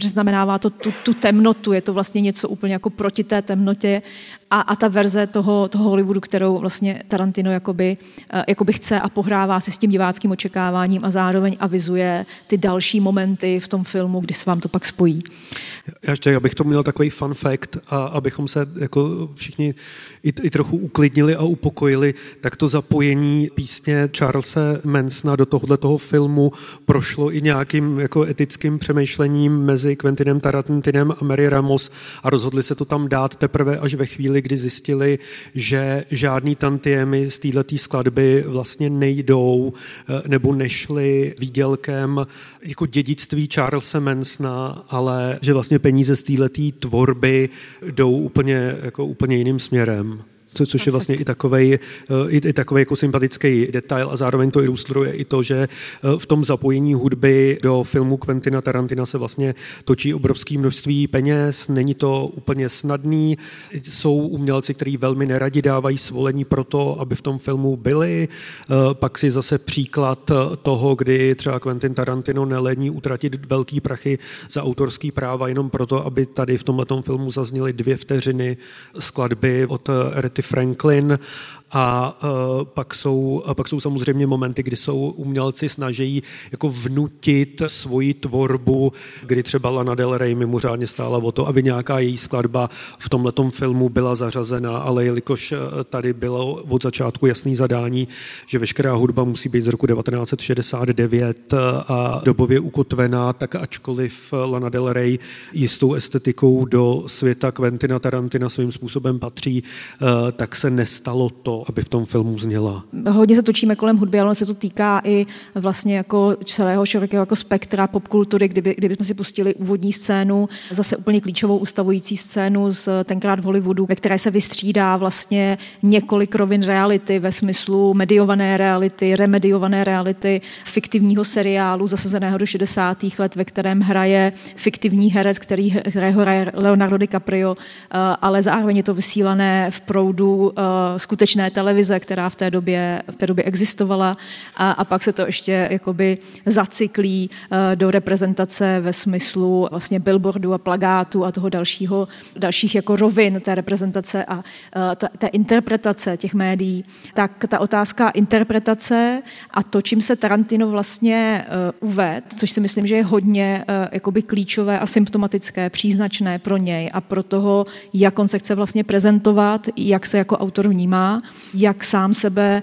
znamenává to tu, tu temnotu, je to vlastně něco úplně jako proti té temnotě. A, a ta verze toho, toho Hollywoodu, kterou vlastně Tarantino jakoby, uh, jakoby chce a pohrává si s tím diváckým očekáváním a zároveň avizuje ty další momenty v tom filmu, kdy se vám to pak spojí. Já ještě, abych to měl takový fun fact a abychom se jako všichni i, i trochu uklidnili a upokojili, tak to zapojení písně Charlesa Mansona do tohohle toho filmu prošlo i nějakým jako etickým přemýšlením mezi Quentinem Tarantinem a Mary Ramos a rozhodli se to tam dát teprve až ve chvíli, kdy zjistili, že žádný tantiemy z této skladby vlastně nejdou eh, nebo nešly výdělkem jako dědictví Charlesa Mansona, ale že vlastně peníze z této tvorby jdou úplně, jako úplně jiným směrem co, což je vlastně i takový, eh, i, i takový jako sympatický detail a zároveň to ilustruje i to, že eh, v tom zapojení hudby do filmu Quentina Tarantina se vlastně točí obrovské množství peněz, není to úplně snadný, jsou umělci, kteří velmi neradi dávají svolení pro to, aby v tom filmu byli, eh, pak si zase příklad toho, kdy třeba Quentin Tarantino nelení utratit velký prachy za autorský práva jenom proto, aby tady v tomhle filmu zazněly dvě vteřiny skladby od Rety Franklin a uh, pak, jsou, pak jsou samozřejmě momenty, kdy jsou umělci snaží jako vnutit svoji tvorbu, kdy třeba Lana Del Rey mimořádně stála o to, aby nějaká její skladba v tomhle filmu byla zařazena, ale jelikož e, tady bylo od začátku jasný zadání, že veškerá hudba musí být z roku 1969 e, a dobově ukotvená, tak ačkoliv Lana Del Rey jistou estetikou do světa Quentina Tarantina svým způsobem patří, tak se nestalo aby v tom filmu zněla? Hodně se točíme kolem hudby, ale se to týká i vlastně jako celého širokého jako spektra popkultury, kdyby, kdyby jsme si pustili úvodní scénu, zase úplně klíčovou ustavující scénu z tenkrát v Hollywoodu, ve které se vystřídá vlastně několik rovin reality ve smyslu mediované reality, remediované reality, fiktivního seriálu zasazeného do 60. let, ve kterém hraje fiktivní herec, který, hraje Leonardo DiCaprio, eh, ale zároveň je to vysílané v proudu eh, skutečné televize, která v té době, v té době existovala a, a pak se to ještě jakoby zacyklí uh, do reprezentace ve smyslu vlastně billboardu a plagátu a toho dalšího, dalších jako rovin té reprezentace a uh, ta, té interpretace těch médií, tak ta otázka interpretace a to, čím se Tarantino vlastně uh, uved, což si myslím, že je hodně jakoby klíčové a symptomatické, příznačné pro něj a pro toho, jak on se chce vlastně prezentovat, jak se jako autor vnímá, jak sám sebe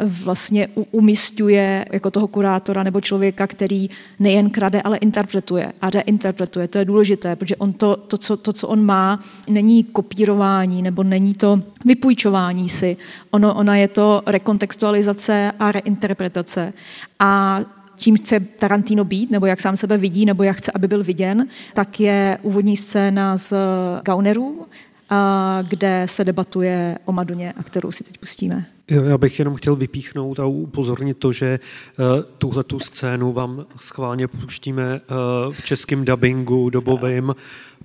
vlastně umistuje jako toho kurátora nebo člověka, který nejen krade, ale interpretuje a reinterpretuje. To je důležité, protože on to, to, co, to, co on má, není kopírování nebo není to vypůjčování si. Ono, ona je to rekontextualizace a reinterpretace. A tím chce Tarantino být, nebo jak sám sebe vidí, nebo jak chce, aby byl viděn, tak je úvodní scéna z Gaunerů, kde se debatuje o Madoně a kterou si teď pustíme. Já bych jenom chtěl vypíchnout a upozornit to, že uh, tuhle tu scénu vám schválně puštíme uh, v českém dubbingu dobovým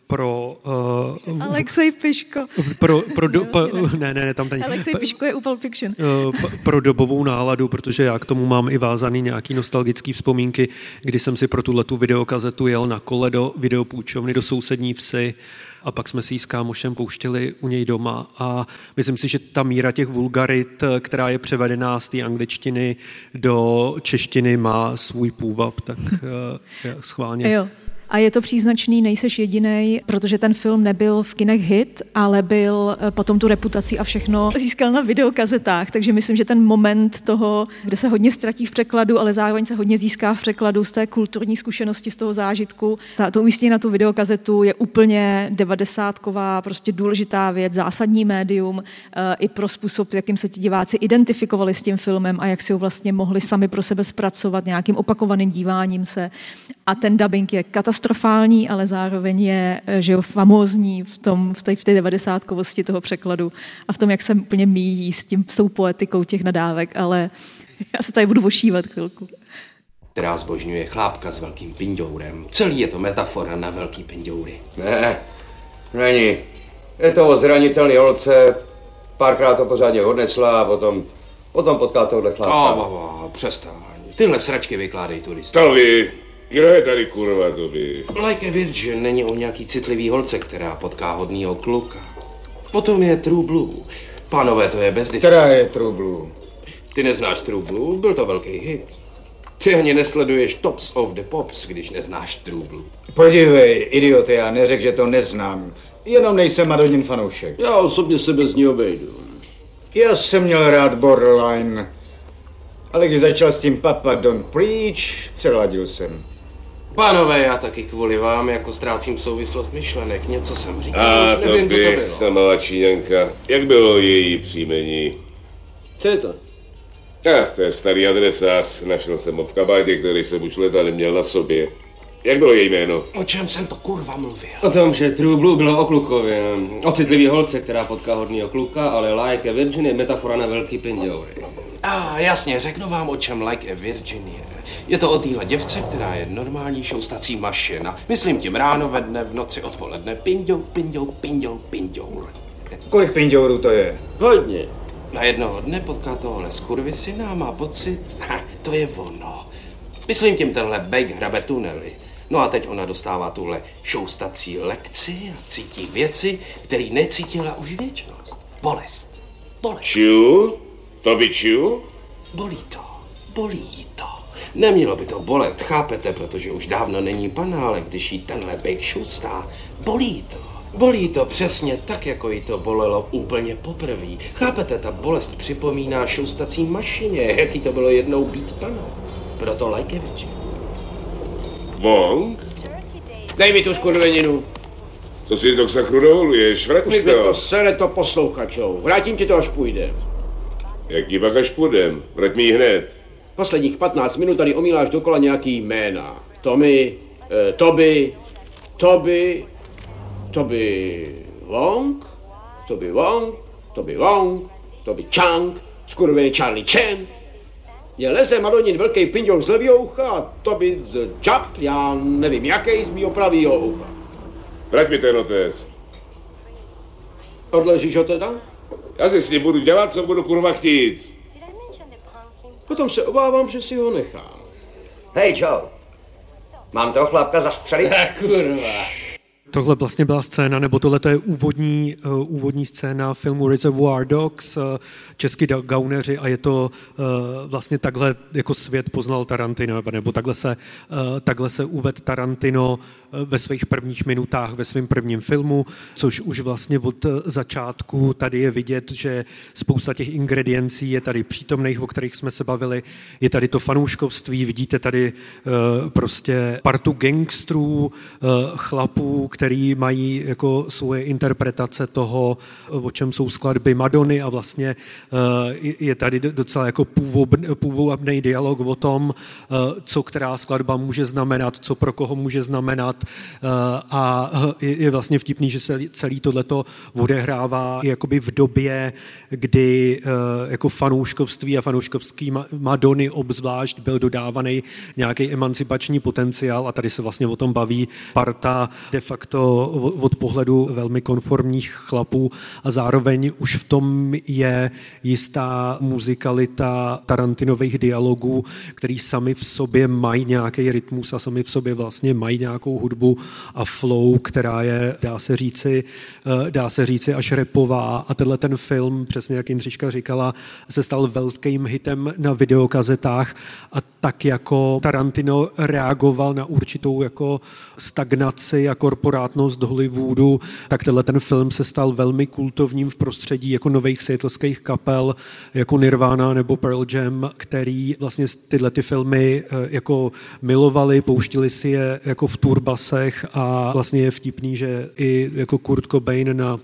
pro... (laughs) Uh, Alexej Piško. Pro, pro do, pa, ne, ne, ne, tam tady. Alexej Piško je u Pulp Fiction. Uh, pro dobovou náladu, protože já k tomu mám i vázaný nějaký nostalgický vzpomínky, kdy jsem si pro tuhle tu videokazetu jel na kole do videopůjčovny do sousední vsi a pak jsme si ji s kámošem pouštěli u něj doma a myslím si, že ta míra těch vulgarit, která je převedená z té angličtiny do češtiny, má svůj půvab, tak uh, schválně. Jo. A je to příznačný, nejseš jediný, protože ten film nebyl v kinech hit, ale byl eh, potom tu reputaci a všechno získal na videokazetách, takže myslím, že ten moment toho, kde se hodně ztratí v překladu, ale zároveň se hodně získá v překladu z té kulturní zkušenosti, z toho zážitku, ta, to umístění na tu videokazetu je úplně devadesátková, prostě důležitá věc, zásadní médium e, i pro způsob, jakým se ti diváci identifikovali s tím filmem a jak si ho vlastně mohli sami pro sebe zpracovat nějakým opakovaným díváním se. A ten dubbing je katastrofální, ale zároveň je že jo, famózní v, tom, v té, v té devadesátkovosti toho překladu a v tom, jak se úplně míjí s tím sou poetikou těch nadávek, ale (laughs) já se tady budu vošívat chvilku. Která zbožňuje chlápka s velkým pindourem. Celý je to metafora na velký pindoury. Ne, není. Je to o zranitelný holce, párkrát to pořádně odnesla a potom, potom potká tohle chlápka. Oh, oh, oh, přestaň. Tyhle sračky vykládej turisti. To vy, kdo je tady kurva to by? Like a Virgin není o nějaký citlivý holce, která potká hodnýho kluka. Potom je True Blue. Pánové, to je bez diskuse. Která je True Blue? Ty neznáš True Blue? Byl to velký hit. Ty ani nesleduješ Tops of the Pops, když neznáš True Blue. Podívej, idiot, já neřekl, že to neznám. Jenom nejsem Madonin fanoušek. Já osobně se bez ní obejdu. Já jsem měl rád Borderline, ale když začal s tím Papa Don't Preach, přeladil jsem. Pánové, já taky kvůli vám jako ztrácím souvislost myšlenek. Něco jsem říkal, A už to nevím, co to bych, bylo. ta malá číňanka. Jak bylo její příjmení? Co je to? Ach, to je starý adresář. Našel jsem ho v kabátě, který jsem už leta neměl na sobě. Jak bylo její jméno? O čem jsem to kurva mluvil? O tom, že True Blue bylo o klukově. O citlivý holce, která potká hodnýho kluka, ale Like a Virgin je metafora na velký pindoury. A ah, jasně, řeknu vám, o čem Like a Virgin je. Je to o téhle děvce, která je normální šoustací mašina. Myslím tím ráno, ve dne, v noci, odpoledne. Pindou, pindou, pindou, pindour. Kolik pindourů to je? Hodně. Na jednoho dne potká tohle skurvisina a má pocit, ha, to je ono. Myslím tím tenhle bejk hrabe tunely. No a teď ona dostává tuhle šoustací lekci a cítí věci, které necítila už věčnost. Bolest. Bolest. Čiu? To by čiu? Bolí to. Bolí to. Nemělo by to bolet, chápete, protože už dávno není pana, ale když jí tenhle bejk šustá, bolí to. Bolí to přesně tak, jako jí to bolelo úplně poprvé. Chápete, ta bolest připomíná šoustací mašině, jaký to bylo jednou být panou. Proto Lajkevič. Wong? Dej mi tu skurveninu. Co si to k sakru dovoluješ? Vrať mi to to. sere to poslouchačou. Vrátím ti to, až půjde. Jaký pak až půjdem? Vrať mi ji hned. Posledních 15 minut tady omíláš dokola nějaký jména. Tommy, eh, Toby, Toby, Toby Wong, Toby Wong, Toby Wong, Toby Chang, skurvený Charlie Chen. Je leze Madonin velký pinďol z levýho ucha a Toby z Jab, já nevím jaký z mýho pravýho ucha. Vrať mi ten notes. Odležíš ho teda? Já si s ním budu dělat, co budu kurva chtít. Potom se obávám, že si ho nechám. Hej, Joe. Mám toho chlapka zastřelit? kurva. Tohle vlastně byla scéna, nebo tohle je úvodní, uh, úvodní scéna filmu Reservoir Dogs, uh, český gauneři a je to uh, vlastně takhle jako svět poznal Tarantino, nebo takhle se, uh, takhle se uved Tarantino ve svých prvních minutách ve svém prvním filmu, což už vlastně od začátku tady je vidět, že spousta těch ingrediencí je tady přítomných, o kterých jsme se bavili, je tady to fanouškovství, vidíte tady uh, prostě partu gangstrů, uh, chlapů, který mají jako svoje interpretace toho, o čem jsou skladby Madony a vlastně eh, je tady docela jako půvobný dialog o tom, eh, co která skladba může znamenat, co pro koho může znamenat eh, a je vlastně vtipný, že se celý tohleto odehrává jakoby v době, kdy jako fanouškovství a fanouškovství Madony obzvlášť byl dodávaný nějaký emancipační potenciál a tady se vlastně o tom baví parta de facto to od pohledu velmi konformních chlapů a zároveň už v tom je jistá muzikalita Tarantinových dialogů, který sami v sobě mají nějaký rytmus a sami v sobě vlastně mají nějakou hudbu a flow, která je, dá se říci, eh, dá se říci až repová. A tenhle ten film, přesně jak Jindřiška říkala, se stal velkým hitem na videokazetách a tak jako Tarantino reagoval na určitou jako stagnaci a korporátnost Hollywoodu, tak tenhle ten film se stal velmi kultovním v prostředí jako nových světelských kapel, jako Nirvana nebo Pearl Jam, který vlastně tyhle ty filmy eh, jako milovali, pouštili si je jako v turbasech a vlastně je vtipný, že i jako Kurt Cobain na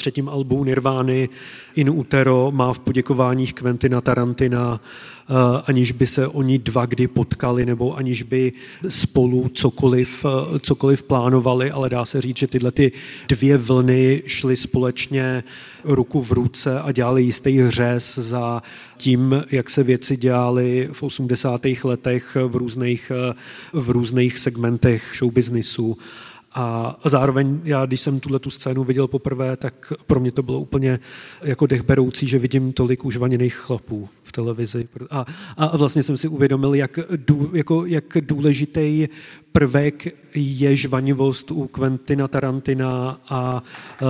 třetím albu Nirvány In Utero má v poděkováních Quentina Tarantina, eh, aniž by se oni dva kdy potkali nebo aniž by spolu cokoliv, eh, cokoliv plánovali, ale dá se říct, že tyhle ty dvě vlny šly společně ruku v ruce a dělali jistý řez za tím, jak se věci dělaly v 80. letech v různých, eh, v různých segmentech showbiznisu. A zároveň já, když jsem tuhle tu scénu viděl poprvé, tak pro mě to bylo úplně jako dechberoucí, že vidím tolik užvaněných chlapů v televizi. A, a vlastně jsem si uvědomil, jak, dů, jako, jak důležitý prvek je žvanivost u Quentina Tarantina a, eh,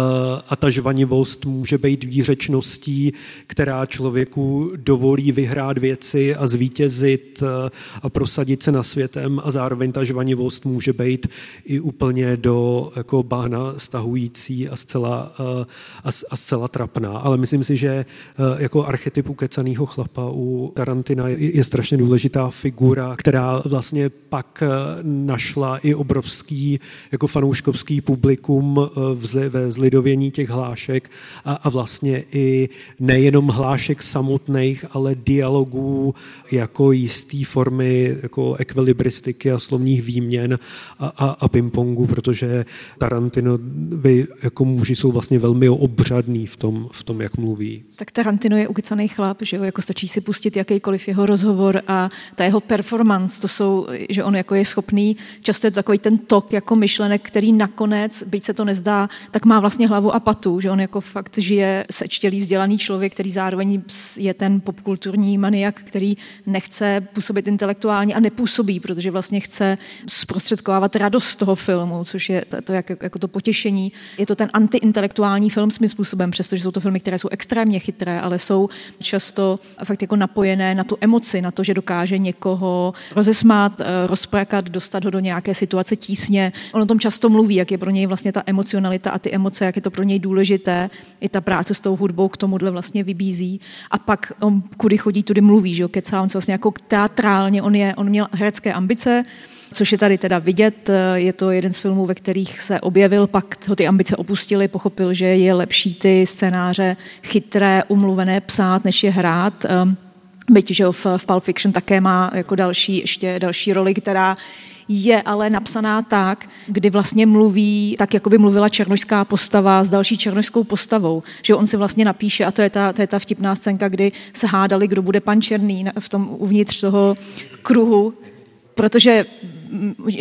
a ta žvanivost může být výřečností, která člověku dovolí vyhrát věci a zvítězit eh, a prosadit se na světem a zároveň ta žvanivost může být i úplně do jako bána stahující a zcela, eh, a, a zcela trapná. Ale myslím si, že jako archetyp ukecaného chlapa u Tarantina je, je strašně důležitá figura, která vlastně pak našla i obrovský jako fanouškovský publikum eh, ve zlidovění těch hlášek a, a vlastně i nejenom hlášek samotných, ale dialogů jako jistý formy jako ekvilibristiky a slovních výměn a, a, a pingpongu, protože Tarantino vy, jako muži jsou vlastně velmi obřadný v tom, v tom, jak mluví. Tak Tarantino je ukecaný chlap, že jo, jako stačí si pustit jakýkoliv jeho rozhovor a ta jeho performance, to jsou, že on jako je schopný často je takový ten tok jako myšlenek, který nakonec, byť se to nezdá, tak má vlastně hlavu a patu, že on jako fakt žije sečtělý vzdělaný člověk, který zároveň je ten popkulturní maniak, který nechce působit intelektuálně a nepůsobí, protože vlastně chce zprostředkovávat radost toho filmu, což je to, to jak, jako to potěšení. Je to ten antiintelektuální film svým způsobem, přestože jsou to filmy, které jsou extrémně chytré, ale jsou často fakt jako napojené na tu emoci, na to, že dokáže někoho rozesmát, eh, rozprakat, dostat ho do nějaké situace tísně. On o tom často mluví, jak je pro něj vlastně ta emocionalita a ty emoce, jak je to pro něj důležité. I ta práce s tou hudbou k tomuhle vlastně vybízí. A pak on kudy chodí, tudy mluví, že jo, kecá, on se vlastně jako teatrálně, on, je, on měl herecké ambice, což je tady teda vidět. Je to jeden z filmů, ve kterých se objevil, pak ho ty ambice opustili, pochopil, že je lepší ty scénáře chytré, umluvené psát, než je hrát. Ehm, byť, že v, v Pulp Fiction také má jako další, ještě další roli, která je ale napsaná tak, kdy vlastně mluví tak, jako by mluvila černožská postava s další černožskou postavou. Že on si vlastně napíše, a to je ta, to je ta vtipná scénka, kdy se hádali, kdo bude pan Černý v tom uvnitř toho kruhu, protože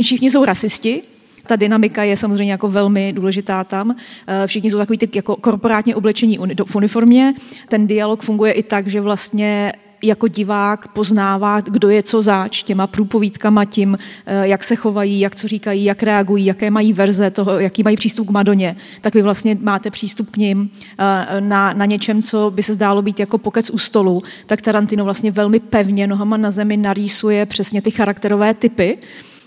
všichni jsou rasisti, ta dynamika je samozřejmě jako velmi důležitá tam. Eh, všichni jsou takový ty jako korporátně oblečení v uniformě. Ten dialog funguje i tak, že vlastně jako divák poznává, kdo je co zač těma průpovídkama, tím, eh, jak se chovají, jak co říkají, jak reagují, jaké mají verze toho, jaký mají přístup k Madoně, tak vy vlastně máte přístup k ním eh, na, na něčem, co by se zdálo být jako pokec u stolu, tak Tarantino vlastně velmi pevně nohama na zemi narýsuje přesně ty charakterové typy,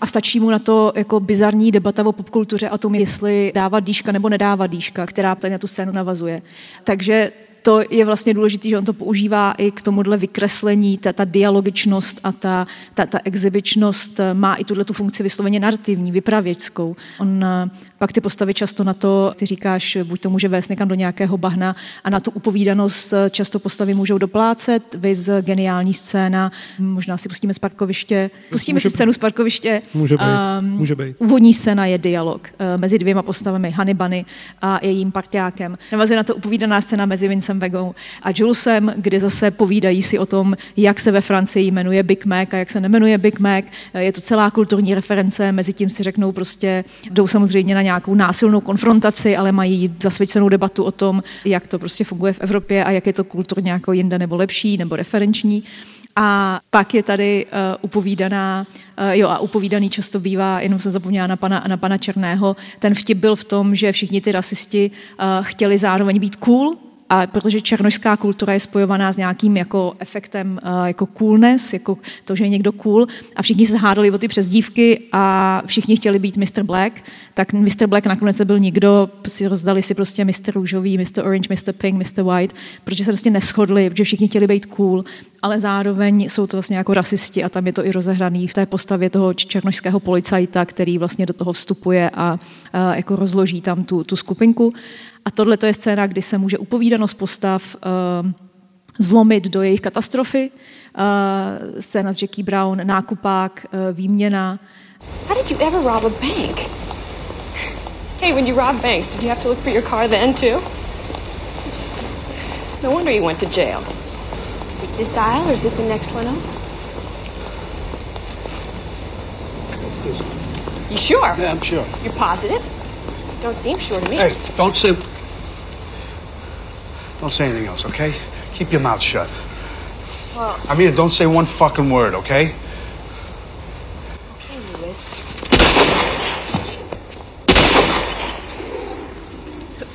a stačí mu na to jako bizarní debata o popkultuře a tom, jestli dává dýška nebo nedává dýška, která tady na tu scénu navazuje. Takže to je vlastně důležité, že on to používá i k tomuhle vykreslení, ta, ta dialogičnost a ta, ta, ta exibičnost má i tuhle tu funkci vysloveně narrativní, vypravěčskou. On pak ty postavy často na to, ty říkáš, buď to může vést někam do nějakého bahna a na tu upovídanost často postavy můžou doplácet, viz geniální scéna, možná si pustíme z parkoviště, pustíme může, si scénu z parkoviště. Může být, um, může být. Úvodní scéna je dialog uh, mezi dvěma postavami, Hannibany a jejím partiákem. Navazuje na to upovídaná scéna mezi Vincem Vegou a Julusem, kde zase povídají si o tom, jak se ve Francii jmenuje Big Mac a jak se nemenuje Big Mac. Je to celá kulturní reference, mezi tím si řeknou prostě, jdou samozřejmě na nějak nějakou násilnou konfrontaci, ale mají zasvěcenou debatu o tom, jak to prostě funguje v Evropě a jak je to kulturně jako jinde nebo lepší nebo referenční. A pak je tady uh, upovídaná, uh, jo a upovídaný často bývá, jenom jsem zapomněla na pana, na pana Černého, ten vtip byl v tom, že všichni ty rasisti uh, chtěli zároveň být cool, a protože černožská kultura je spojovaná s nějakým jako efektem uh, jako coolness, jako to, že je někdo cool a všichni se hádali o ty přezdívky a všichni chtěli být Mr. Black, tak Mr. Black nakonec byl nikdo, si rozdali si prostě Mr. Růžový, Mr. Orange, Mr. Pink, Mr. White, protože se prostě neschodli, protože všichni chtěli být cool, ale zároveň jsou to vlastně jako rasisti a tam je to i rozehraný v té postavě toho černožského policajta, který vlastně do toho vstupuje a, a jako rozloží tam tu, tu skupinku. A tohle to je scéna, kdy se může upovídanost postav uh, zlomit do jejich katastrofy. Uh, scéna s Jackie Brown, nákupák, uh, výměna. How did you ever rob a bank? Hey, when you rob banks, did you have to look for your car then too? No wonder you went to jail. Is it this aisle or is it the next one over? You sure? Yeah, I'm sure. You're positive? Don't seem sure to me. Hey, don't say... Don't say anything else, okay? Keep your mouth shut. Well, I mean, don't say one fucking word, okay? okay, Lewis.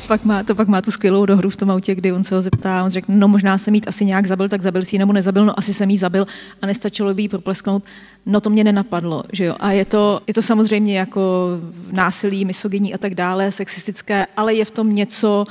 Pak má, to pak má tu skvělou dohru v tom autě, kdy on se ho zeptá, on řekne, no možná se mít asi nějak zabil, tak zabil si ji nebo nezabil, no asi jsem jí zabil a nestačilo by jí proplesknout, no to mě nenapadlo, že jo. A je to, je to samozřejmě jako násilí, misogyní a tak dále, sexistické, ale je v tom něco,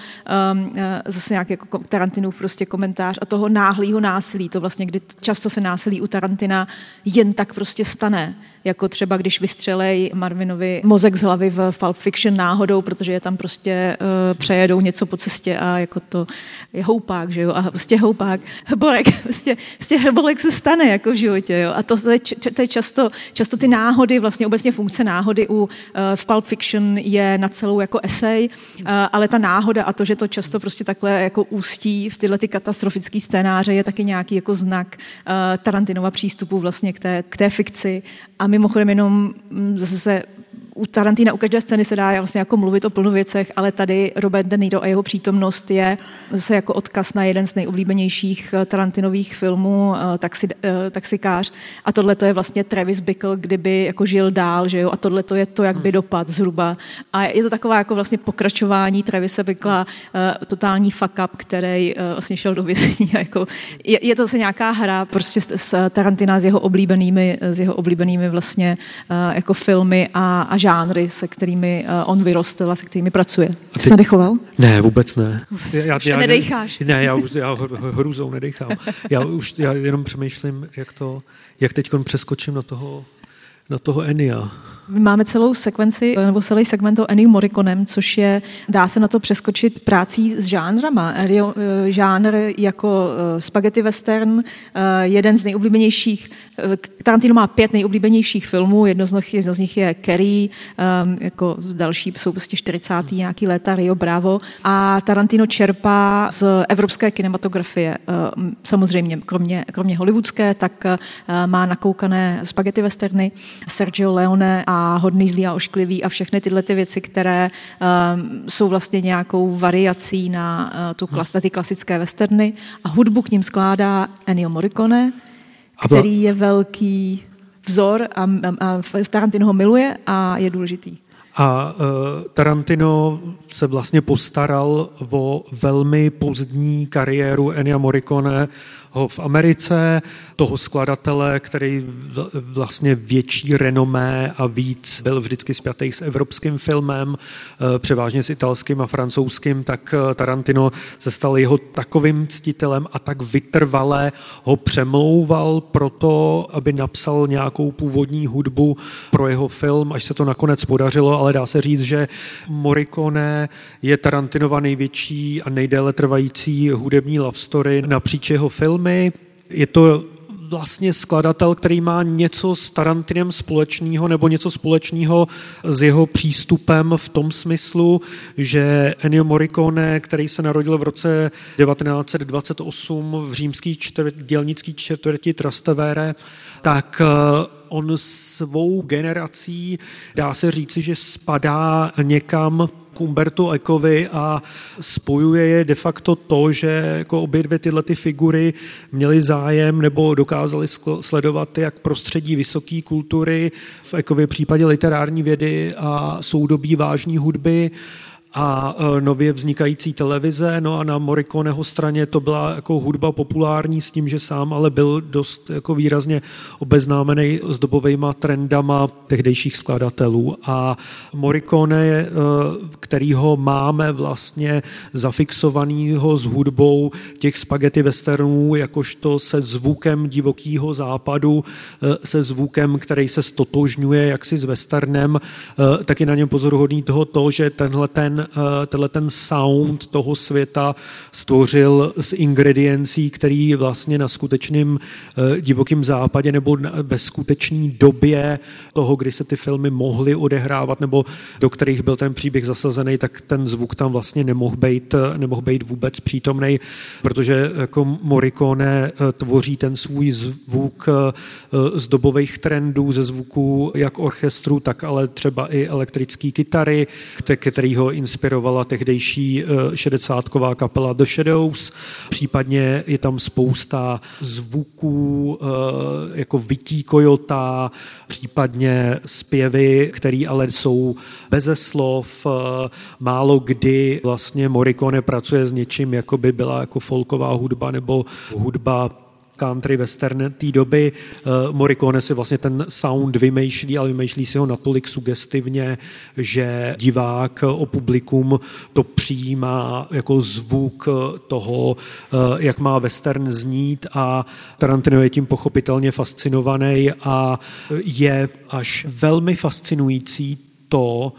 um, eh, zase nějak jako Tarantinův prostě komentář a toho náhlého násilí, to vlastně, kdy často se násilí u Tarantina jen tak prostě stane, jako třeba když vystřelej Marvinovi mozek z hlavy v Pulp Fiction náhodou, protože je tam prostě uh, přejedou něco po cestě a jako to je houpák, že jo, a prostě houpák, bolek, (laughs) prostě, prostě bolek se stane jako v životě, jo, a to, to, je, to je často, často ty náhody, vlastně obecně funkce náhody u, uh, v Pulp Fiction je na celou jako esej, uh, ale ta náhoda a to, že to často prostě takhle jako ústí v tyhle ty katastrofické scénáře je taky nějaký jako znak uh, Tarantinova přístupu vlastně k té, k té fikci. A mimochodem jenom mm, zase se u Tarantina u každé scény se dá vlastně jako mluvit o plno věcech, ale tady Robert De Niro a jeho přítomnost je zase jako odkaz na jeden z nejoblíbenějších eh, Tarantinových filmů, eh, taxi, eh, Taxikář. A tohle to je vlastně Travis Bickle, kdyby jako žil dál, že jo? A tohle to je to, jak by dopad zhruba. A je to taková jako vlastně pokračování Travise Bickla, totální fuck up, který vlastně šel do vězení. Jako, je, je, to se nějaká hra prostě s Tarantina s jeho oblíbenými, s jeho oblíbenými vlastně jako filmy a, a žánry, se kterými uh, on vyrostl a se kterými pracuje. Ty jsi nadechoval? Ne, vůbec ne. Já, já, já nedejcháš. Ne, já, já hrůzou nedechám. Já už já jenom přemýšlím, jak to, jak teď přeskočím na toho na toho Enia. My máme celou sekvenci, nebo celý segment o Ennio Morriconem, což je, dá se na to přeskočit prácí s žánrama. Eh, žánr jako eh, spaghetti western, eh, jeden z nejoblíbenějších, Tarantino má pět nejoblíbenějších filmů, jedno z nich, jedno z nich je Kerry, jako další jsou prostě 40. nějaký léta, Rio Bravo a Tarantino čerpá z evropské kinematografie. Samozřejmě, kromě, kromě hollywoodské, tak má nakoukané spaghetti westerny Sergio Leone a Hodný zlý a ošklivý a všechny tyhle ty věci, které um, jsou vlastně nějakou variací na uh, tu klas, ty klasické westerny a hudbu k ním skládá Ennio Morricone, který je velký vzor a, a, a Tarantino ho miluje a je důležitý. A uh, Tarantino se vlastně postaral o velmi pozdní kariéru Ennio Morricone ho v Americe, toho skladatele, který vlastně větší renomé a víc byl vždycky spjatý s evropským filmem, eh, převážně s italským a francouzským, tak eh, Tarantino se stal jeho takovým ctitelem a tak vytrvale ho přemlouval pro to, aby napsal nějakou původní hudbu pro jeho film, až se to nakonec podařilo, ale dá se říct, že Morricone je Tarantinova největší a nejdéle trvající hudební love story napříč jeho filmy. Je to vlastně skladatel, který má něco s Tarantinem společného nebo něco společného s jeho přístupem v tom smyslu, že Ennio Morricone, který se narodil v roce 1928 v římský čtvrt, dělnický čtvrti Trastevere, tak eh, on svou generací, dá se říci, že spadá někam k Umberto Ecovi a spojuje je de facto to, že jako obě dvě tyhle ty figury měly zájem nebo dokázali sledovat jak prostředí vysoké kultury, v Ecově případě literární vědy a soudobí vážní hudby, a e, nově vznikající televize. No a na Morriconeho straně to byla jako hudba populární s tím, že sám ale byl dost jako výrazně obeznámený s dobovými trendama tehdejších skladatelů. A Morricone, e, kterýho máme vlastně zafixovanýho s hudbou těch spaghetti westernů, jakožto se zvukem divokého západu, e, se zvukem, který se stotožňuje jaksi s westernem, taky na něm pozoruhodný toho to, že tenhle ten Eh, tenhle ten sound toho světa stvořil z ingrediencí, který vlastně na skutečném eh, divokém západě nebo ve skutečné době toho, kdy se ty filmy mohly odehrávat nebo do kterých byl ten příběh zasazený, tak ten zvuk tam vlastně nemohl být, eh, nemohl být vůbec přítomný, protože jako Morricone tvoří ten svůj zvuk z dobových trendů, ze zvuků jak orchestru, tak ale třeba i elektrické kytary, kterýho inspirovala tehdejší 60 eh, kapela The Shadows. Případně je tam spousta zvuků, eh, jako vytí kojota, případně zpěvy, které ale jsou beze slov. Eh, málo kdy vlastně Morricone pracuje s něčím, jako by byla jako folková hudba nebo hudba country western té doby. Eh, Morricone si vlastně ten sound vymýšlí, ale vymýšlí si ho natolik sugestivně, že divák o publikum to přijímá jako zvuk toho, eh, jak má western znít a Tarantino je tím pochopitelně fascinovaný a je až velmi fascinující to,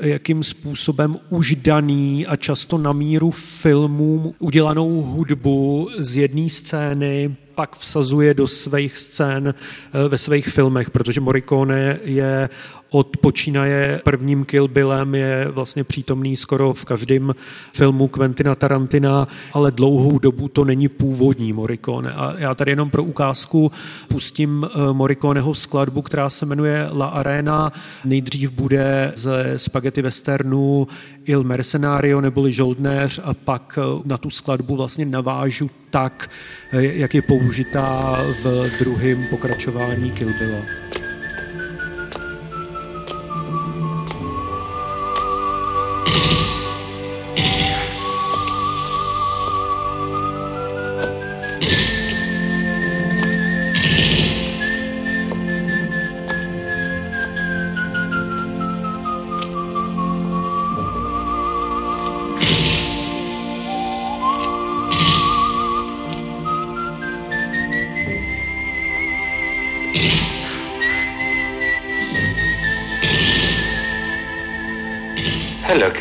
jakým způsobem už daný a často na míru filmům udělanou hudbu z jedné scény pak vsazuje do svých scén eh, ve svých filmech, protože Morricone je od počínaje prvním Kill Billem je vlastně přítomný skoro v každém filmu Quentina Tarantina, ale dlouhou dobu to není původní Morricone. A já tady jenom pro ukázku pustím eh, Morriconeho skladbu, která se jmenuje La Arena. Nejdřív bude ze spaghetti westernu Il Mercenario neboli Žoldnéř a pak eh, na tu skladbu vlastně navážu tak, eh, jak je použitá v druhém pokračování Kill Billa.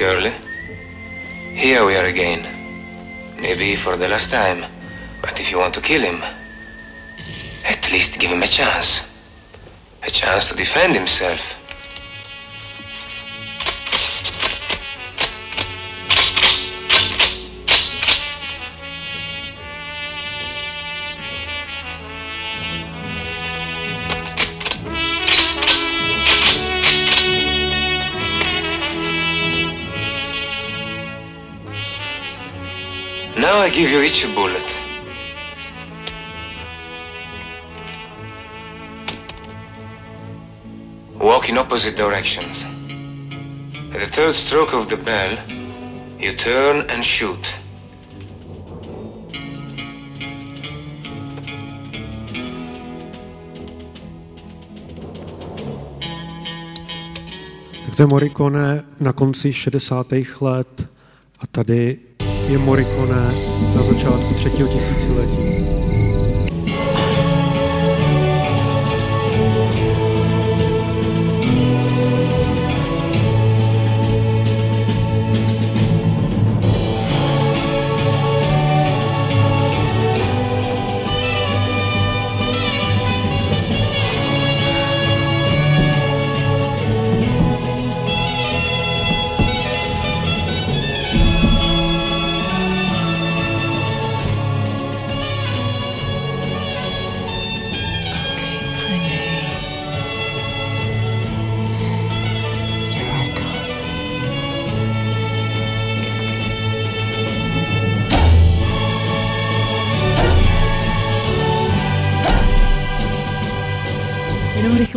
Curly. Here we are again. Maybe for the last time. But if you want to kill him, at least give him a chance. A chance to defend himself. Give you each a bullet. Walk in opposite directions. At the third stroke of the bell, you turn and shoot. Tak to je na konci 60. let a tady je Morricone na začátku třetího tisíciletí.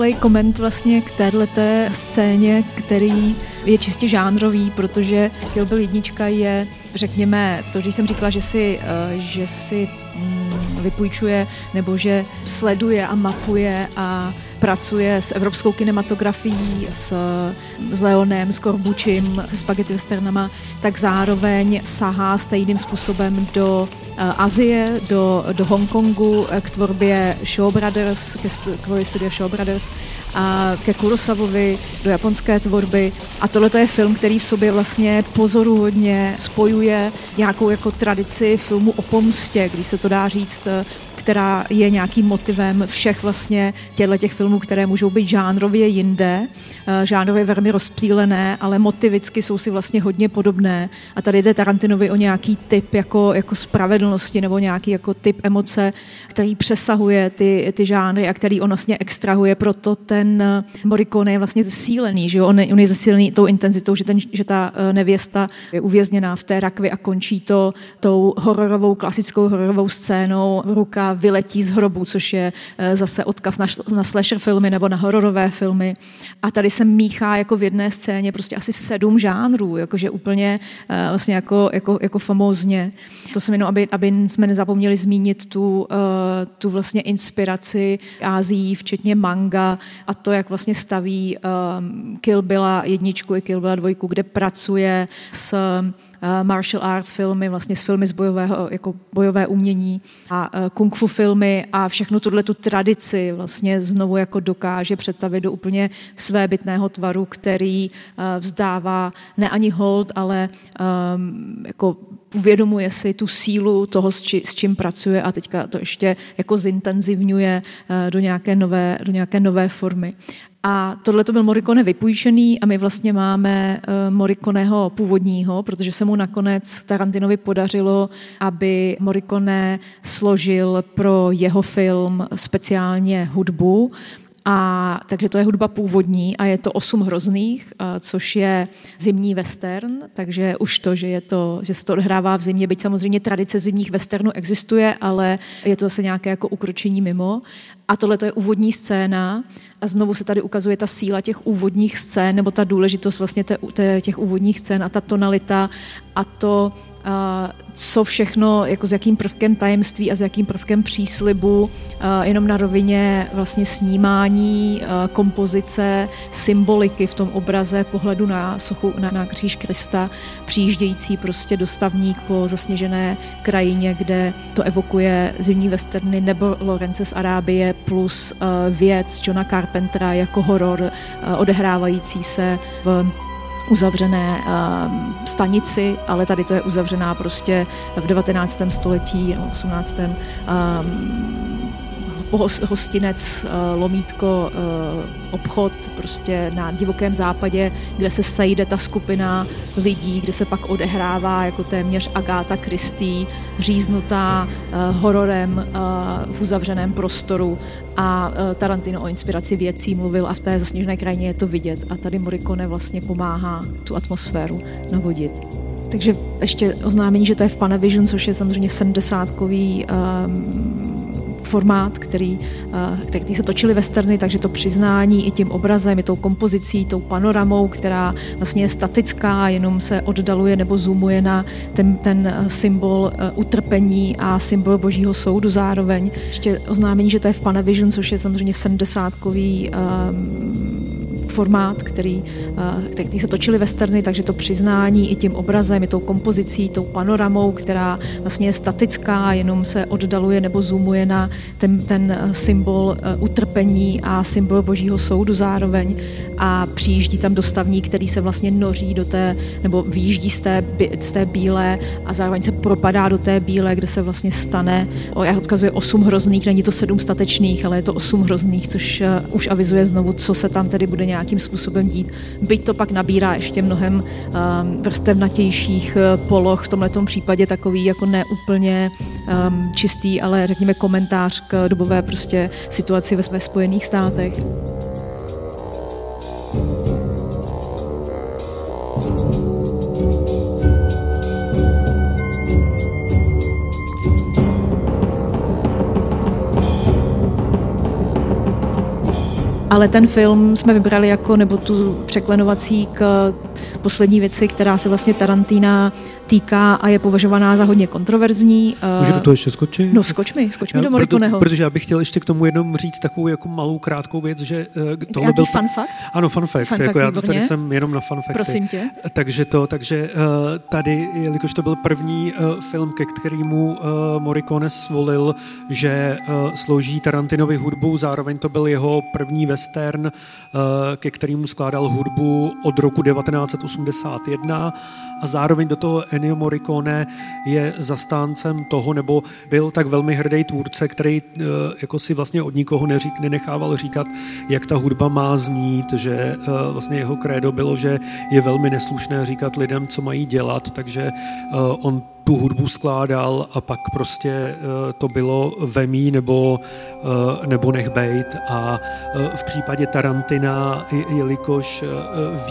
Rychlej koment vlastně k téhleté scéně, který je čistě žánrový, protože Kill Bill jednička je, řekněme, to, že jsem říkala, že si, eh, že si mm, vypůjčuje nebo že sleduje a mapuje a pracuje s evropskou kinematografií, s, s Leonem, s Korbučím, se spaghetti westernama, tak zároveň sahá stejným způsobem do uh, Azie, do, do Hongkongu k tvorbě Shaw Brothers, ke stu, k studia Shaw Brothers a ke Kurosavovi, do japonské tvorby. A tohle je film, který v sobě vlastně pozoruhodně spojuje nějakou jako tradici filmu o pomstě, když se to dá říct, která je nějakým motivem všech vlastně těchto těch filmů, které můžou být žánrově jinde, žánrově velmi rozptýlené, ale motivicky jsou si vlastně hodně podobné. A tady jde Tarantinovi o nějaký typ jako, jako spravedlnosti nebo nějaký jako typ emoce, který přesahuje ty, ty žánry a který on vlastně extrahuje, proto ten Morricone je vlastně zesílený, že jo? On, je, on je zesílený tou intenzitou, že, ten, že ta nevěsta je uvězněná v té rakvi a končí to tou hororovou, klasickou hororovou scénou, ruka vyletí z hrobu, což je zase odkaz na, na slasher filmy nebo na hororové filmy. A tady se míchá jako v jedné scéně prostě asi sedm žánrů, jakože úplně vlastně jako, jako, jako famózně. To jsem jenom, aby, aby jsme nezapomněli zmínit tu, tu vlastně inspiraci Ázií, včetně manga a to, jak vlastně staví Kill Billa jedničku i Kill Billa dvojku, kde pracuje s martial arts filmy, vlastně s filmy z bojového, jako bojové umění a kung fu filmy a všechno tuhle tu tradici vlastně znovu jako dokáže představit do úplně svébytného tvaru, který vzdává ne ani hold, ale um, jako uvědomuje si tu sílu toho, s, či, s čím pracuje a teďka to ještě jako zintenzivňuje do nějaké nové, do nějaké nové formy. A tohle to byl Morricone vypůjčený a my vlastně máme uh, Morriconeho původního, protože se mu nakonec Tarantinovi podařilo, aby Morricone složil pro jeho film speciálně hudbu. A takže to je hudba původní a je to osm hrozných, což je zimní western, takže už to, že, je to, že se to odhrává v zimě, byť samozřejmě tradice zimních westernů existuje, ale je to zase nějaké jako ukročení mimo. A tohle to je úvodní scéna a znovu se tady ukazuje ta síla těch úvodních scén, nebo ta důležitost vlastně těch úvodních scén a ta tonalita a to, co všechno, jako s jakým prvkem tajemství a s jakým prvkem příslibu, jenom na rovině vlastně snímání, kompozice, symboliky v tom obraze, pohledu na sochu, na, na kříž Krista, přijíždějící prostě dostavník po zasněžené krajině, kde to evokuje zimní westerny nebo Lorence z Arábie plus věc Johna Carpentera jako horor odehrávající se v uzavřené um, stanici, ale tady to je uzavřená prostě v 19. století nebo 18. Hostinec, uh, lomítko, uh, obchod prostě na divokém západě, kde se sejde ta skupina lidí, kde se pak odehrává jako téměř Agáta Christie, říznutá uh, hororem v uzavřeném prostoru a Tarantino o inspiraci věcí mluvil a v té zasněžené krajině je to vidět a tady Morricone vlastně pomáhá tu atmosféru navodit. Takže ještě oznámení, že to je v Panavision, což je samozřejmě 70-kový um, formát, který, uh, který se točily westerny, takže to přiznání i tím obrazem, i tou kompozicí, tou panoramou, která vlastně je statická, jenom se oddaluje nebo zoomuje na ten, ten uh, symbol uh, utrpení a symbol božího soudu zároveň. Ještě oznámení, že to je v Panavision, což je samozřejmě 70-kový um, formát, který, eh, který se točily westerny, takže to přiznání i tím obrazem, i tou kompozicí, tou panoramou, která vlastně je statická, jenom se oddaluje nebo zoomuje na ten, ten eh, symbol eh, utrpení a symbol božího soudu zároveň. A přijíždí tam dostavník, který se vlastně noří do té, nebo výjíždí z té, z té bílé a zároveň se propadá do té bílé, kde se vlastně stane, já odkazuji osm hrozných, není to sedm statečných, ale je to osm hrozných, což už avizuje znovu, co se tam tedy bude nějakým způsobem dít. Byť to pak nabírá ještě mnohem um, vrstevnatějších uh, poloh, v tomto případě takový jako neúplně um, čistý, ale řekněme komentář k dobové prostě situaci ve, ve Spojených státech. Ale ten film jsme vybrali jako, nebo tu překlenovací k poslední věci, která se vlastně Tarantina týká a je považovaná za hodně kontroverzní. Může do toho ještě skočit? No skoč mi, skoč mi do Morikoneho. Protože já bych chtěl ještě k tomu jenom říct takovou jako malou krátkou věc, že uh, tohle Jaký byl... fun fact? Ano, fun fact, fun jako fact já to tady jsem jenom na fun facty. Prosím tě. Takže to, takže uh, tady, jelikož to byl první film, ke kterému Morricone svolil, že slouží Tarantinovi hudbu, zároveň to byl jeho první western, ke kterému skládal hudbu od roku 1981 a zároveň do toho Ennio Morricone je zastáncem toho, nebo byl tak velmi hrdý tvůrce, který eh, jako si vlastně od nikoho neřík, nenechával říkat, jak ta hudba má znít, že eh, vlastně jeho krédo bylo, že je velmi neslušné říkat lidem, co mají dělat, takže eh, on tu hudbu skládal a pak prostě eh, to bylo vemí nebo, eh, nebo nech bejt. A eh, v případě Tarantina, jelikož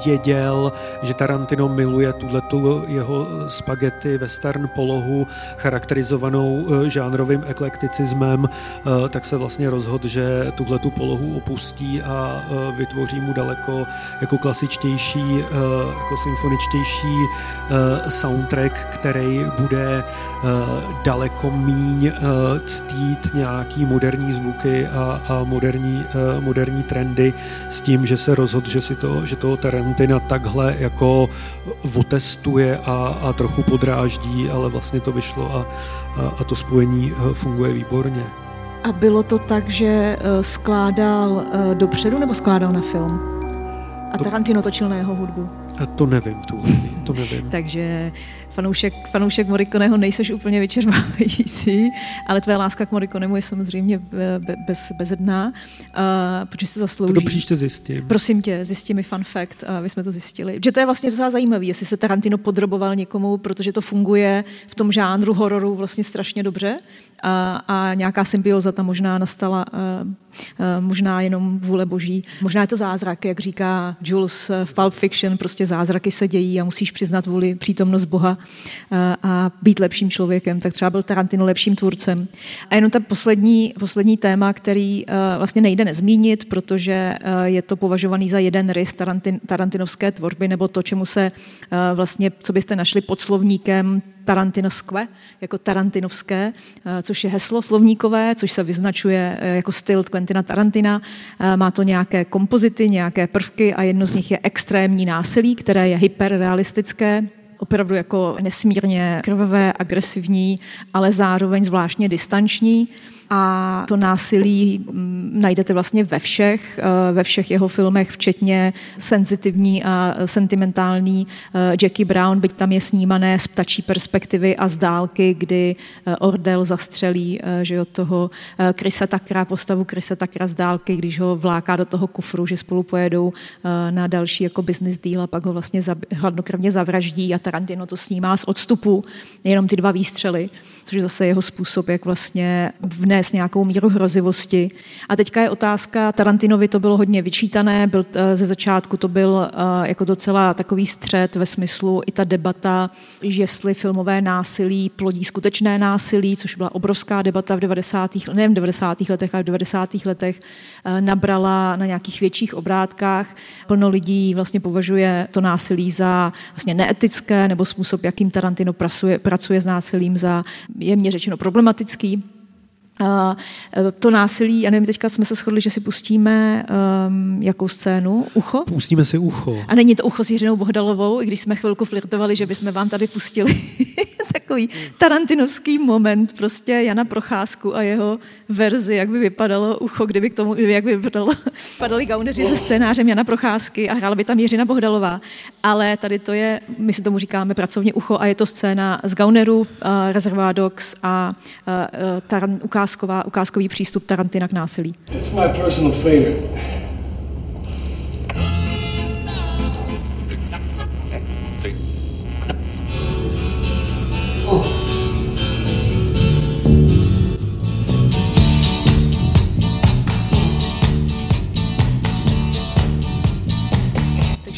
věděl, že Tarantino miluje tuto jeho spaghetti western polohu charakterizovanou žánrovým eklekticismem, tak se vlastně rozhodl, že tuhle tu polohu opustí a vytvoří mu daleko jako klasičtější, jako symfoničtější soundtrack, který bude uh, daleko míň uh, ctít nějaký moderní zvuky a, a moderní, uh, moderní trendy s tím, že se rozhodl, že, si to, že toho Tarantina takhle jako otestuje a, a trochu podráždí, ale vlastně to vyšlo a, a, a to spojení funguje výborně. A bylo to tak, že skládal dopředu nebo skládal na film? A Tarantino točil na jeho hudbu? A to nevím, tu, to nevím. (laughs) Takže fanoušek, fanoušek Morikoneho nejseš úplně vyčerpávající, ale tvé láska k Morikonemu je samozřejmě bez, bezedná, uh, protože se zaslouží. To do příště zjistím. Prosím tě, zjistí mi fun fact, aby jsme to zjistili. Že to je vlastně docela zajímavé, jestli se Tarantino podroboval někomu, protože to funguje v tom žánru hororu vlastně strašně dobře a, a nějaká symbioza tam možná nastala, uh, možná jenom vůle boží. Možná je to zázrak, jak říká Jules v Pulp Fiction, prostě zázraky se dějí a musíš přiznat vůli přítomnost Boha a být lepším člověkem, tak třeba byl Tarantino lepším tvůrcem. A jenom ten poslední, poslední téma, který vlastně nejde nezmínit, protože je to považovaný za jeden rys Tarantin, tarantinovské tvorby, nebo to, čemu se vlastně, co byste našli pod slovníkem Tarantinoskve, jako tarantinovské, což je heslo slovníkové, což se vyznačuje jako styl Quentina Tarantina. Má to nějaké kompozity, nějaké prvky a jedno z nich je extrémní násilí, které je hyperrealistické, opravdu jako nesmírně krvavé, agresivní, ale zároveň zvláštně distanční a to násilí mm, najdete vlastně ve všech, eh, ve všech jeho filmech, včetně senzitivní a sentimentální eh, Jackie Brown, byť tam je snímané z ptačí perspektivy a z dálky, kdy eh, Ordel zastřelí že od toho Krisa Takra, postavu Krisa Takra z dálky, když ho vláká do toho kufru, že spolu pojedou na další jako business deal a pak ho vlastně hladnokrvně zavraždí a Tarantino to snímá z odstupu, jenom ty dva výstřely, což je zase jeho způsob, jak vlastně vnést nést nějakou míru hrozivosti. A teďka je otázka, Tarantinovi to bylo hodně vyčítané, byl, eh, ze začátku to byl eh, jako docela takový střed ve smyslu i ta debata, jestli filmové násilí plodí skutečné násilí, což byla obrovská debata v 90. nejen v 90. letech, ale v 90. letech eh, nabrala na nějakých větších obrátkách. Plno lidí vlastně považuje to násilí za vlastně neetické nebo způsob, jakým Tarantino pracuje, pracuje s násilím za jemně řečeno problematický. A to násilí, já nevím, teďka jsme se shodli, že si pustíme um, jakou scénu? Ucho? Pustíme si ucho. A není to ucho s Jiřinou Bohdalovou, i když jsme chvilku flirtovali, že bychom vám tady pustili (laughs) takový tarantinovský moment, prostě Jana Procházku a jeho verzi, jak by vypadalo ucho, kdyby k tomu, jak by vypadalo, (laughs) padaly gauneři se scénářem Jana Procházky a hrála by tam Jiřina Bohdalová. Ale tady to je, my si tomu říkáme pracovně ucho a je to scéna z gaunerů, uh, Reservoir Dogs a uh, taran, ukázková, ukázkový přístup Tarantina k násilí. My personal favorite.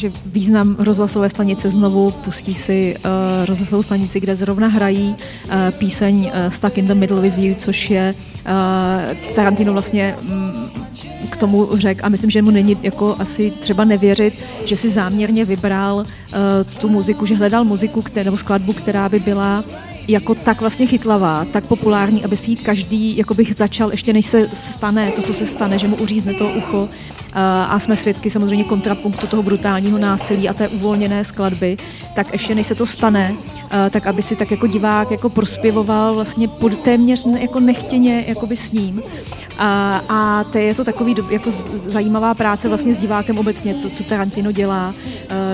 Takže význam rozhlasové stanice znovu pustí si uh, rozhlasovou stanici, kde zrovna hrají uh, píseň uh, Stuck in the Middle with You, což je uh, Tarantino vlastně um, k tomu řekl. A myslím, že mu není jako asi třeba nevěřit, že si záměrně vybral uh, tu muziku, že hledal muziku které, nebo skladbu, která by byla jako tak vlastně chytlavá, tak populární, aby si ji každý jako bych začal, ještě než se stane to, co se stane, že mu uřízne to ucho, a jsme svědky samozřejmě kontrapunktu toho brutálního násilí a té uvolněné skladby, tak ještě než se to stane, tak aby si tak jako divák jako prospěvoval vlastně pod, téměř jako nechtěně jakoby s ním. A, a to je to takový jako zajímavá práce vlastně s divákem obecně, co, co Tarantino dělá,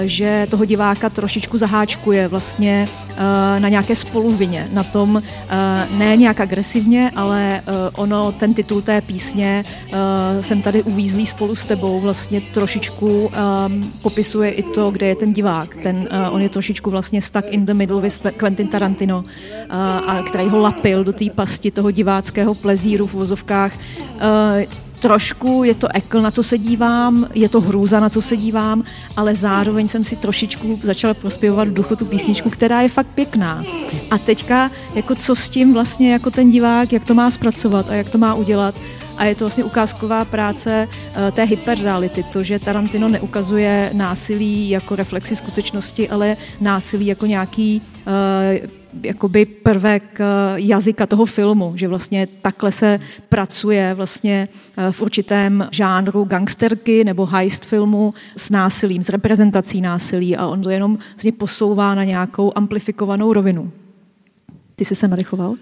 že toho diváka trošičku zaháčkuje vlastně na nějaké spoluvině, na tom ne nějak agresivně, ale ono, ten titul té písně jsem tady uvízlý spolu s tebou vlastně trošičku um, popisuje i to, kde je ten divák. Ten, uh, on je trošičku vlastně stuck in the middle with Quentin Tarantino, uh, a který ho lapil do té pasti toho diváckého plezíru v vozovkách. Uh, trošku je to ekl, na co se dívám, je to hrůza, na co se dívám, ale zároveň jsem si trošičku začala prospěvovat v duchu tu písničku, která je fakt pěkná. A teďka, jako co s tím vlastně jako ten divák, jak to má zpracovat a jak to má udělat, a je to vlastně ukázková práce uh, té hyperreality, to, že Tarantino neukazuje násilí jako reflexi skutečnosti, ale násilí jako nějaký uh, jakoby prvek uh, jazyka toho filmu, že vlastně takhle se pracuje vlastně v určitém žánru gangsterky nebo heist filmu s násilím, s reprezentací násilí a on to jenom vlastně posouvá na nějakou amplifikovanou rovinu. Ty jsi se nadechoval?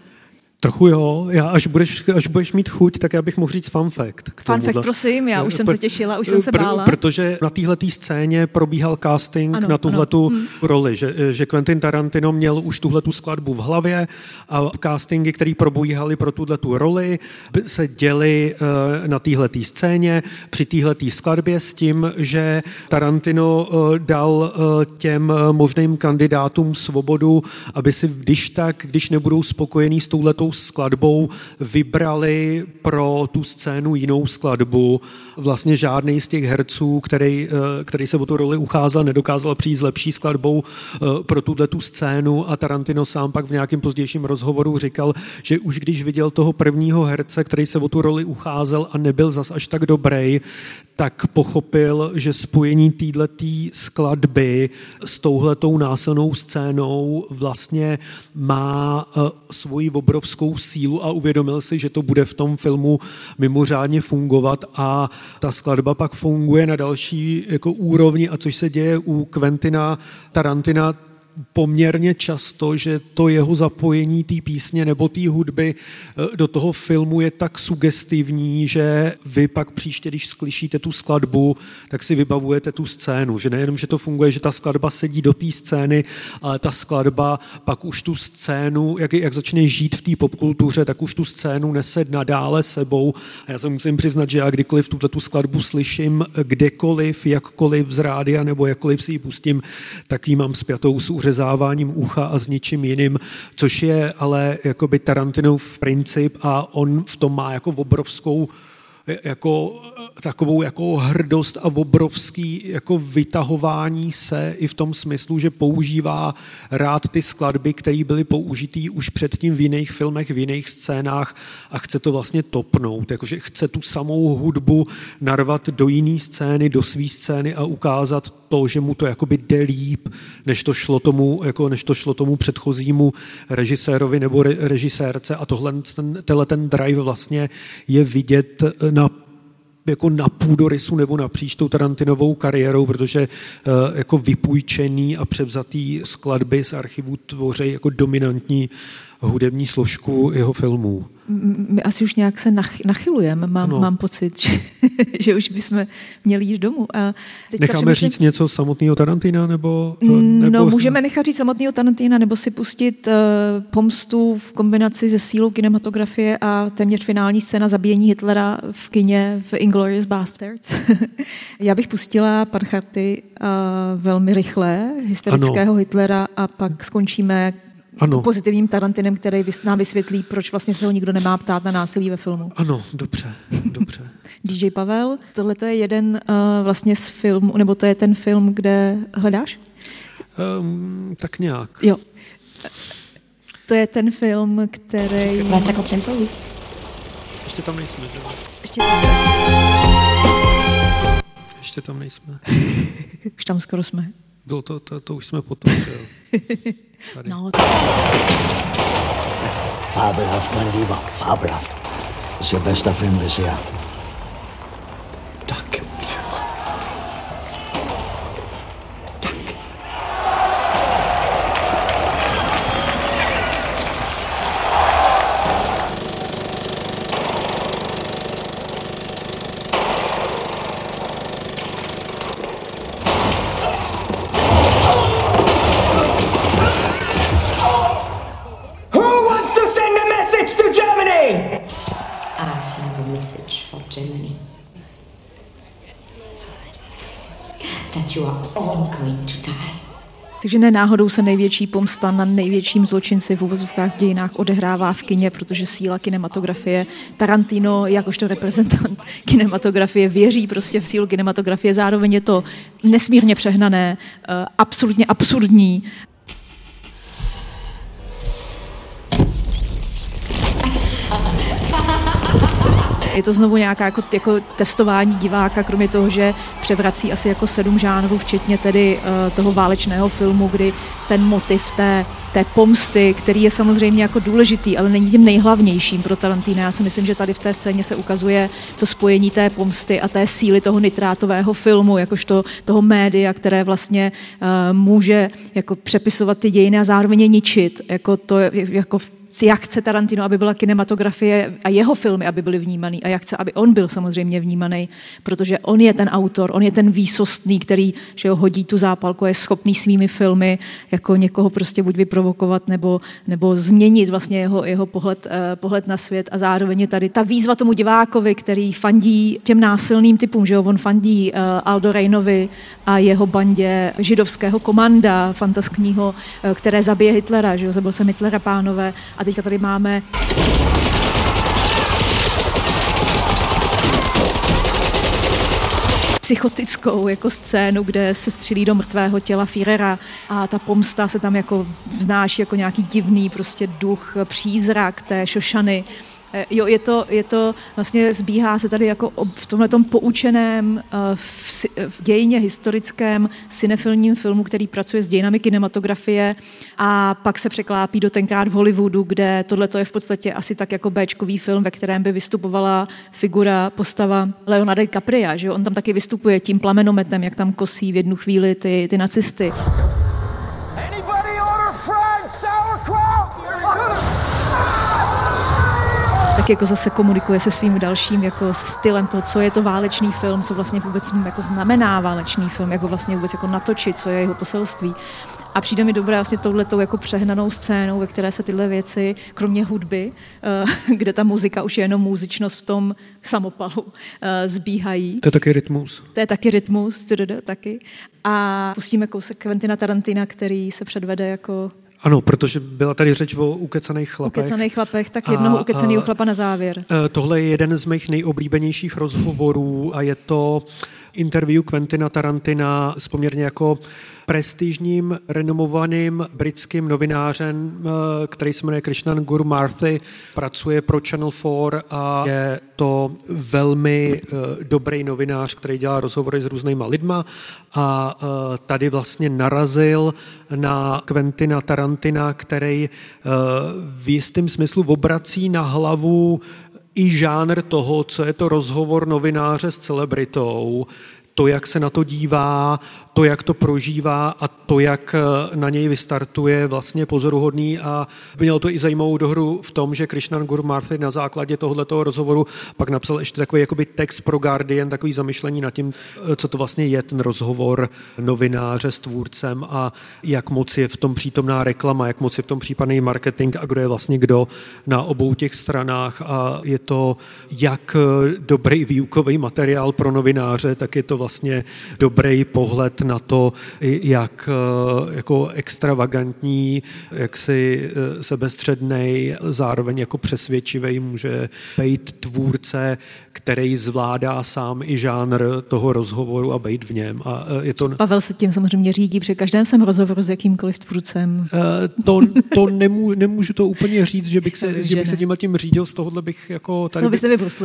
Trochu jo, já až budeš, až budeš mít chuť, tak já bych mohl říct fun fact. Fun fact, prosím, já už jsem se těšila, už jsem se bála. Protože na téhle scéně probíhal casting ano, na tuhletu ano. roli, že, že Quentin Tarantino měl už tuhletu skladbu v hlavě a castingy, které probíhaly pro tuhletu roli, se děli eh, na téhleté scéně při téhleté skladbě s tím, že Tarantino eh, dal eh, těm možným kandidátům svobodu, aby si když tak, když nebudou spokojení s touhletou skladbou vybrali pro tu scénu jinou skladbu. Vlastně žádný z těch herců, který, eh, který se o tu roli ucházel, nedokázal přijít s lepší skladbou eh, pro tuhle tu scénu a Tarantino sám pak v nějakém pozdějším rozhovoru říkal, že už když viděl toho prvního herce, který se o tu roli ucházel a nebyl zas až tak dobrý, tak pochopil, že spojení této skladby s touhletou násilnou scénou vlastně má uh, svoji obrovskou sílu a uvědomil si, že to bude v tom filmu mimořádně fungovat a ta skladba pak funguje na další jako úrovni. A což se děje u Quentina Tarantina poměrně často, že to jeho zapojení té písně nebo té hudby eh, do toho filmu je tak sugestivní, že vy pak příště, když slyšíte tu skladbu, tak si vybavujete tu scénu. Že nejenom, že to funguje, že ta skladba sedí do té scény, ale ta skladba pak už tu scénu, jak, jak začne žít v té popkultuře, tak už tu scénu nese nadále sebou. A já se musím přiznat, že já kdykoliv tuto tu skladbu slyším kdekoliv, jakkoliv z rádia nebo jakkoliv si ji pustím, tak ji mám spjatou s odřezáváním ucha a s ničím jiným, což je ale jakoby Tarantinův princip a on v tom má jako obrovskou jako takovou jako hrdost a obrovský jako vytahování se i v tom smyslu, že používá rád ty skladby, které byly použitý už předtím v jiných filmech, v jiných scénách a chce to vlastně topnout, jakože chce tu samou hudbu narvat do jiné scény, do své scény a ukázat to, že mu to jakoby jde líp, než to šlo tomu, jako než to šlo tomu předchozímu režisérovi nebo re, režisérce. A tohle ten, tenhle ten drive vlastně je vidět na jako na půdorysu nebo napříč tou Tarantinovou kariérou, protože uh, jako vypůjčený a převzatý skladby z archivu tvoří jako dominantní hudební složku jeho filmů. My asi už nějak se nach, nachylujeme, mám, mám pocit, (laughs) že, že už bychom měli jít domů. A Necháme přemýšlím... říct něco samotného Tarantina? Nebo, eh, nebo... No, můžeme nechat říct samotného Tarantina, nebo si pustit uh, pomstu v kombinaci se sílou kinematografie a téměř finální scéna zabíjení Hitlera v kině v Inglourious Bastards. (laughs) Já bych pustila Pancharty uh, velmi rychle, hysterického ano. Hitlera a pak skončíme ano. pozitivním Tarantinem, který nám vysvětlí, proč vlastně se ho nikdo nemá ptát na násilí ve filmu. Ano, dobře, dobře. (laughs) DJ Pavel, tohle to je jeden uh, vlastně z filmů, nebo to je ten film, kde hledáš? Um, tak nějak. Jo. To je ten film, který... Ještě tam nejsme, že? Ještě tam nejsme. Ještě tam nejsme. Už tam skoro jsme. Bylo to, to, to už jsme potom, že jo. Tady. (laughs) No, Fabelhaft, mein Lieber, fabelhaft. Das ist Ihr bester Film bisher. Danke. Takže ne náhodou se největší pomsta na největším zločinci v uvozovkách v dějinách odehrává v kině, protože síla kinematografie, Tarantino jakožto reprezentant (laughs) kinematografie věří prostě v sílu kinematografie, zároveň je to nesmírně přehnané, eh, absolutně absurdní Je to znovu nějaká jako, jako testování diváka, kromě toho, že převrací asi jako sedm žánrů, včetně tedy uh, toho válečného filmu, kdy ten motiv té, té pomsty, který je samozřejmě jako důležitý, ale není tím nejhlavnějším pro Tarantina. Já si myslím, že tady v té scéně se ukazuje to spojení té pomsty a té síly toho nitrátového filmu, jakožto toho média, které vlastně uh, může jako přepisovat ty dějiny a zároveň je ničit. Jako to, jako jak chce Tarantino, aby byla kinematografie a jeho filmy, aby byly vnímaný a jak chce, aby on byl samozřejmě vnímaný, protože on je ten autor, on je ten výsostný, který že ho hodí tu zápalku, je schopný svými filmy jako někoho prostě buď vyprovokovat nebo, nebo změnit vlastně jeho, jeho pohled, eh, pohled na svět. A zároveň je tady ta výzva tomu divákovi, který fandí těm násilným typům, že jo, on fandí eh, Aldo Reinovi a jeho bandě židovského komanda fantaskního, eh, které zabije Hitlera, že jo, zabil jsem Hitlera pánové a teďka tady máme psychotickou jako scénu, kde se střílí do mrtvého těla Führera a ta pomsta se tam jako vznáší jako nějaký divný prostě duch, přízrak té Šošany. Eh, jo, je to, je to, vlastně zbíhá se tady jako v tomhle poučeném eh, v, v dějině historickém cinefilním filmu, který pracuje s dějinami kinematografie a pak se překlápí do tenkrát v Hollywoodu, kde tohle je v podstatě asi tak jako Bčkový film, ve kterém by vystupovala figura, postava Leonardo DiCaprio, že on tam taky vystupuje tím plamenometem, jak tam kosí v jednu chvíli ty, ty nacisty. Tak jako zase komunikuje se svým dalším jako stylem toho, co je to válečný film, co vlastně vůbec jako znamená válečný film, jako vlastně vůbec jako natočit, co je jeho poselství. A přijde mi dobré vlastně touhletou jako přehnanou scénou, ve které se tyhle věci, kromě hudby, eh, (laughs) kde ta muzika už je jenom muzičnost v tom samopalu, eh, zbíhají. To je taky rytmus. To je taky rytmus, taky. A pustíme kousek Quentina Tarantina, který se předvede jako ano, protože byla tady řeč o ukecaných chlapech. Ukecaných chlapech, tak jednoho ukecaného chlapa na závěr. Eh, tohle je jeden z mých nejoblíbenějších rozhovorů a je to interview Quentina Tarantina s poměrně jako prestižním, renomovaným britským novinářem, eh, který se jmenuje Krishnan Gurmarthy, pracuje pro Channel 4 a je to velmi eh, dobrý novinář, který dělá rozhovory s různýma lidma a eh, tady vlastně narazil na Quentina Tarantina, který v jistém smyslu obrací na hlavu i žánr toho, co je to rozhovor novináře s celebritou, to, jak se na to dívá, to, jak to prožívá a to, jak eh, na něj vystartuje, vlastně pozoruhodný. A mělo to i zajímavou dohru v tom, že Krishnan Gurmarthy na základě tohoto rozhovoru pak napsal ještě takový jakoby text pro Guardian, takový zamyšlení nad tím, eh, co to vlastně je ten rozhovor novináře s tvůrcem a jak moc je v tom přítomná reklama, jak moc je v tom případný marketing a kdo je vlastně kdo na obou těch stranách. A je to jak eh, dobrý výukový materiál pro novináře, tak je to vlastně dobrý pohled na to, jak eh, jako extravagantní, jaksi eh, sebestřednej, zároveň jako přesvědčivý může být tvůrce, který zvládá sám i žánr toho rozhovoru a být v něm. A eh, je to... Pavel se tím samozřejmě řídí, při každém jsem rozhovoru s jakýmkoliv tvůrcem. To, to nemů, nemůžu to úplně říct, že bych se, že bych se tímhle tím řídil, z tohohle bych jako... Tady bych,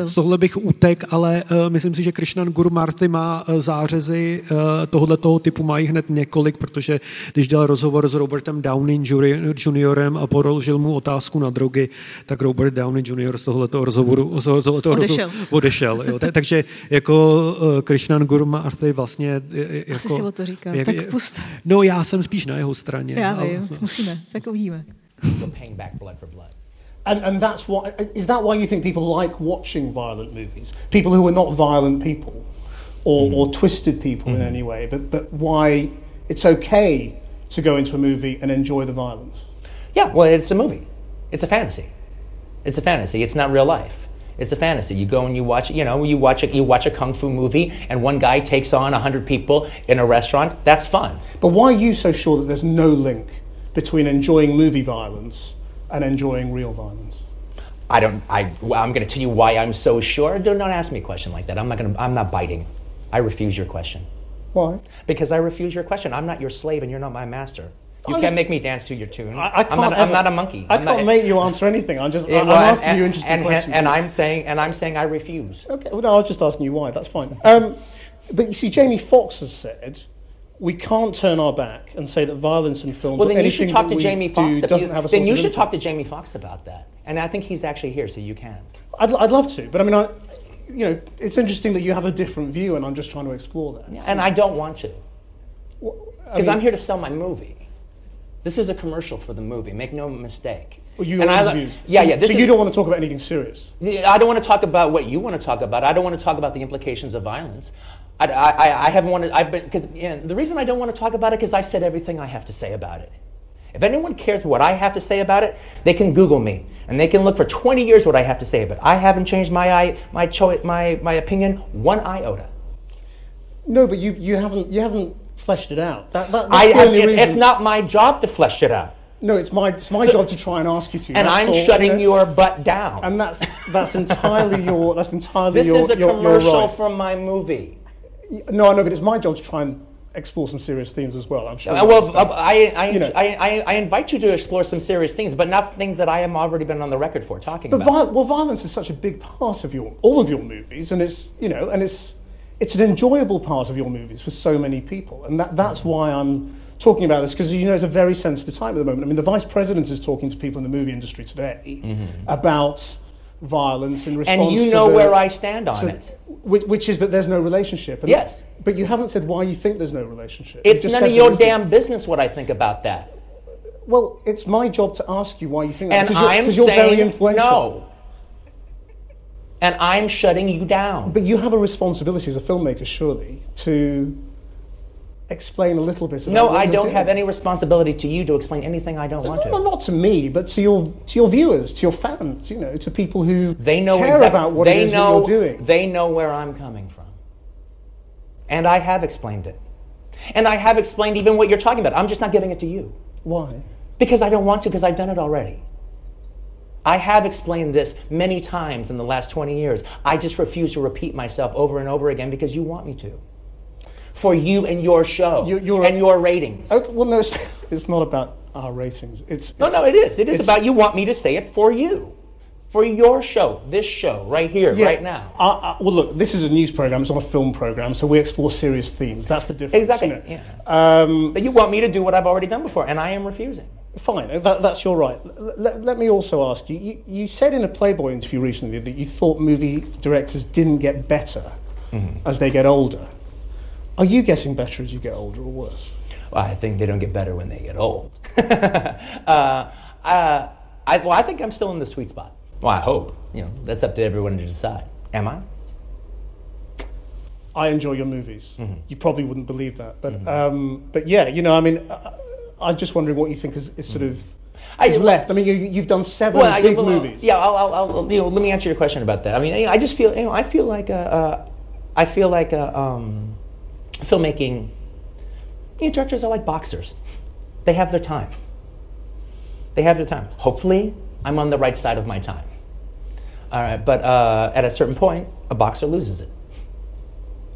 z tohohle bych utek, ale uh, myslím si, že Krishnan Guru Marty má zářezy uh, tohohle toho typu mají hned několik, protože když dělal rozhovor s Robertem Downey juniorem a položil mu otázku na drogy, tak Robert Downey junior z tohoto rozhovoru z tohoto. Rozhovoru, odešel jo. Takže jako uh, Krishnan Gurma Arthur vlastně... Jako, Asi si o to říká, jak, tak pust. No já jsem spíš na jeho straně. Já vím, musíme, tak uvidíme. And, and that's why, is that why you think people like watching violent movies? People who are not violent people? or, mm. or twisted people mm. in any way, but, but why it's okay to go into a movie and enjoy the violence. Yeah, well, it's a movie. It's a fantasy. It's a fantasy. It's not real life. It's a fantasy. You go and you watch, you know, you watch a, you watch a kung fu movie, and one guy takes on hundred people in a restaurant. That's fun. But why are you so sure that there's no link between enjoying movie violence and enjoying real violence? I don't. I. well, I'm going to tell you why I'm so sure. Do not ask me a question like that. I'm not going to. I'm not biting. I refuse your question. Why? Because I refuse your question. I'm not your slave and you're not my master. You can't make me dance to your tune. I, I am not, I'm not a monkey. I I'm can't not, make you answer anything. I'm just. (laughs) I'm asking and, you interesting and, questions. And, I'm saying, and I'm saying, I refuse. Okay. Well, no, I was just asking you why. That's fine. Um, but you see, Jamie Fox has said we can't turn our back and say that violence in films well, then you should talk to Jamie Foxx. doesn't have a then you should talk to Jamie Foxx about that. And I think he's actually here, so you can. I'd, I'd love to, but I mean, I, you know, it's interesting that you have a different view, and I'm just trying to explore that. Yeah, and I don't want to. Because well, I mean, I'm here to sell my movie. This is a commercial for the movie. Make no mistake. Well, you and I. Yeah, so, yeah. so is, you don't want to talk about anything serious. I don't want to talk about what you want to talk about. I don't want to talk about the implications of violence. I, I, I haven't wanted. I've been because you know, the reason I don't want to talk about it because I've said everything I have to say about it. If anyone cares what I have to say about it, they can Google me and they can look for 20 years what I have to say. But I haven't changed my my cho- my my opinion one iota. No, but you you haven't you haven't fleshed it out. That, that I, I it, it's not my job to flesh it out. No, it's my it's my so, job to try and ask you to. And I'm all, shutting you know, your butt down. And that's that's entirely your that's entirely this your. This is a your, commercial your right. from my movie. No, I know, but it's my job to try and explore some serious themes as well. I'm sure. Uh, well, uh, I, I, you know. I, I, I, invite you to explore some serious things, but not things that I am already been on the record for talking but about. Vi- well, violence is such a big part of your all of your movies, and it's you know, and it's it's an enjoyable part of your movies for so many people, and that, that's why I'm talking about this because you know it's a very sensitive time at the moment. I mean, the vice president is talking to people in the movie industry today mm-hmm. about violence in response. And you know the, where I stand on it. Which, which, is that there's no relationship. And yes. But you haven't said why you think there's no relationship. It's none of your damn business what I think about that. Well, it's my job to ask you why you think that. And I'm you're, saying you're very influential. no. And I'm shutting you down. But you have a responsibility as a filmmaker, surely, to explain a little bit about No, I don't have any responsibility to you to explain anything I don't want to. Well, not to me, but to your to your viewers, to your fans, you know, to people who They know care about what they it is know, that you're doing. They know where I'm coming from. And I have explained it. And I have explained even what you're talking about. I'm just not giving it to you. Why? Because I don't want to, because I've done it already. I have explained this many times in the last 20 years. I just refuse to repeat myself over and over again because you want me to. For you and your show and your ratings. Okay, well, no, it's, it's not about our ratings. It's No, no, it is. It is it's- about you want me to say it for you. For your show, this show, right here, Yeah. right now. Uh, uh, well, look, this is a news program. It's not a film program, so we explore serious themes. That's the difference. Exactly. you know. Yeah. Um, but you want me to do what I've already done before, and I am refusing. Fine, uh, that, that's your right. L- let- let me also ask you, you. You said in a Playboy interview recently that you thought movie directors didn't get better as they get older. Are you getting better as you get older or worse? Well, I think they don't get better when they get old. (laughs) uh, uh, I, well, I think I'm still in the sweet spot. Well, I hope. You know, that's up to everyone to decide. Am I? I enjoy your movies. Mm-hmm. You probably wouldn't believe that, but um, but yeah, you know, I mean, uh, I'm just wondering what you think is, is sort of I- is left. I mean, you, you've done seven Well, I- big well, movies. Yeah, I'll, I'll, I'll, you know, let me answer your question about that. I mean, I just feel, you know, I feel like, uh, uh, I feel like uh, um, filmmaking. You know, directors are like boxers; they have their time. They have their time. Hopefully, I'm on the right side of my time. All right, but uh, at a certain point, a boxer loses it.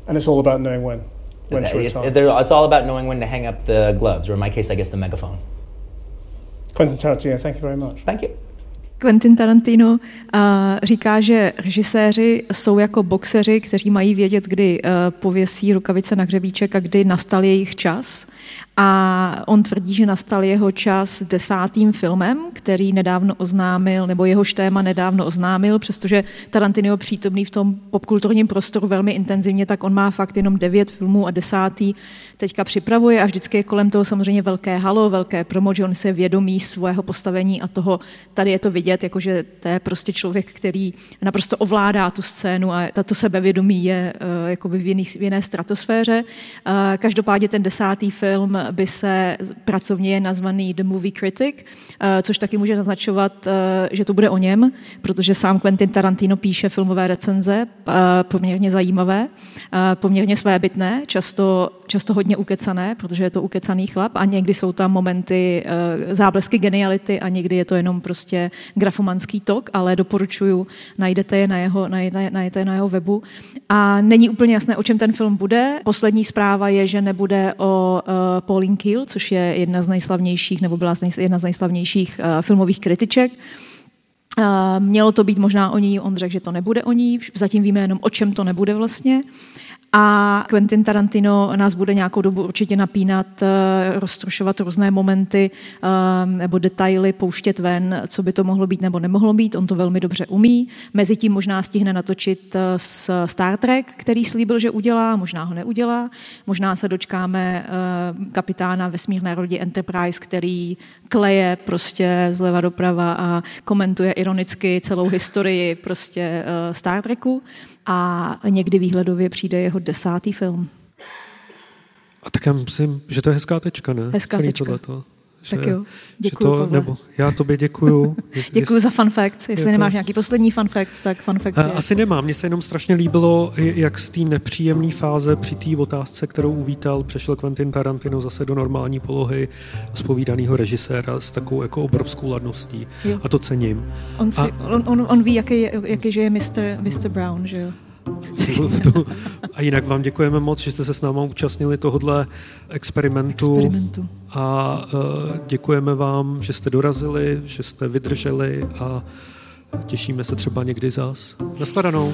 And it's all about knowing when It's, it's all about knowing when to hang up the gloves, or in my case, I guess the megaphone. Quentin Tarantino, thank you very much. Thank you. Quentin Tarantino uh, říká, že režiséři jsou jako boxeři, kteří mají vědět, kdy uh, pověsí rukavice na hřebíček a kdy nastal jejich čas. A on tvrdí, že nastal jeho čas desátým filmem, který nedávno oznámil, nebo jehož téma nedávno oznámil, přestože Tarantino přítomný v tom popkulturním prostoru velmi intenzivně, tak on má fakt jenom devět filmů a desátý teďka připravuje a vždycky je kolem toho samozřejmě velké halo, velké promo, že on se vědomí svého postavení a toho, tady je to vidět, jakože to je prostě člověk, který naprosto ovládá tu scénu a tato sebevědomí je uh, jakoby v, jiných, v jiné stratosféře. Uh, každopádně ten desátý film by se pracovně je nazvaný The Movie Critic, uh, což taky může naznačovat, že to bude o něm, protože sám Quentin Tarantino píše filmové recenze, poměrně zajímavé, poměrně svébytné, často, často hodně ukecané, protože je to ukecaný chlap a někdy jsou tam momenty uh, záblesky geniality a někdy je to jenom prostě grafomanský tok, ale doporučuju, najdete je na jeho, najdete, je na jeho webu. A není úplně jasné, o čem ten film bude. Poslední zpráva je, že nebude o uh, Pauline Kiel, což je jedna z nejslavnějších, nebo byla jedna z nejslavnějších uh, filmových kritiček. Mělo to být možná o ní, on řekl, že to nebude o ní, zatím víme jenom, o čem to nebude vlastně. A Quentin Tarantino nás bude nějakou dobu určitě napínat, eh, roztrušovat různé momenty eh, nebo detaily, pouštět ven, co by to mohlo být nebo nemohlo být. On to velmi dobře umí. Mezitím možná stihne natočit eh, s Star Trek, který slíbil, že udělá, možná ho neudělá. Možná se dočkáme kapitána vesmírné lodi Enterprise, který kleje prostě zleva doprava a komentuje ironicky celou historii prostě Star Treku a někdy výhledově přijde jeho desátý film. A tak já myslím, že to je hezká tečka, ne? Hezká Celý tečka. Tohleto. Tak jo, že děkuju, to, Pavle. nebo já tobě děkuju. (laughs) Děkuji za fun facts. Jestli Jako- nemáš nějaký poslední fun facts, tak fun facts A, je... Asi nemám. Mně se jenom strašně líbilo, jak z té nepříjemné fáze při té otázce, kterou uvítal, přešel Quentin Tarantino zase do normální polohy spovídaného režiséra s takovou jako obrovskou ladností. Jo. A to cením. On, si, a, on, on, on ví, jaký, je- jaký že je Mr. Mr. Brown, že jo? A jinak vám děkujeme moc, že jste se s náma účastnili tohohle experimentu. Experimentu. A uh, děkujeme vám, že jste dorazili, že jste vydrželi a těšíme se třeba někdy zas. Nashledanou.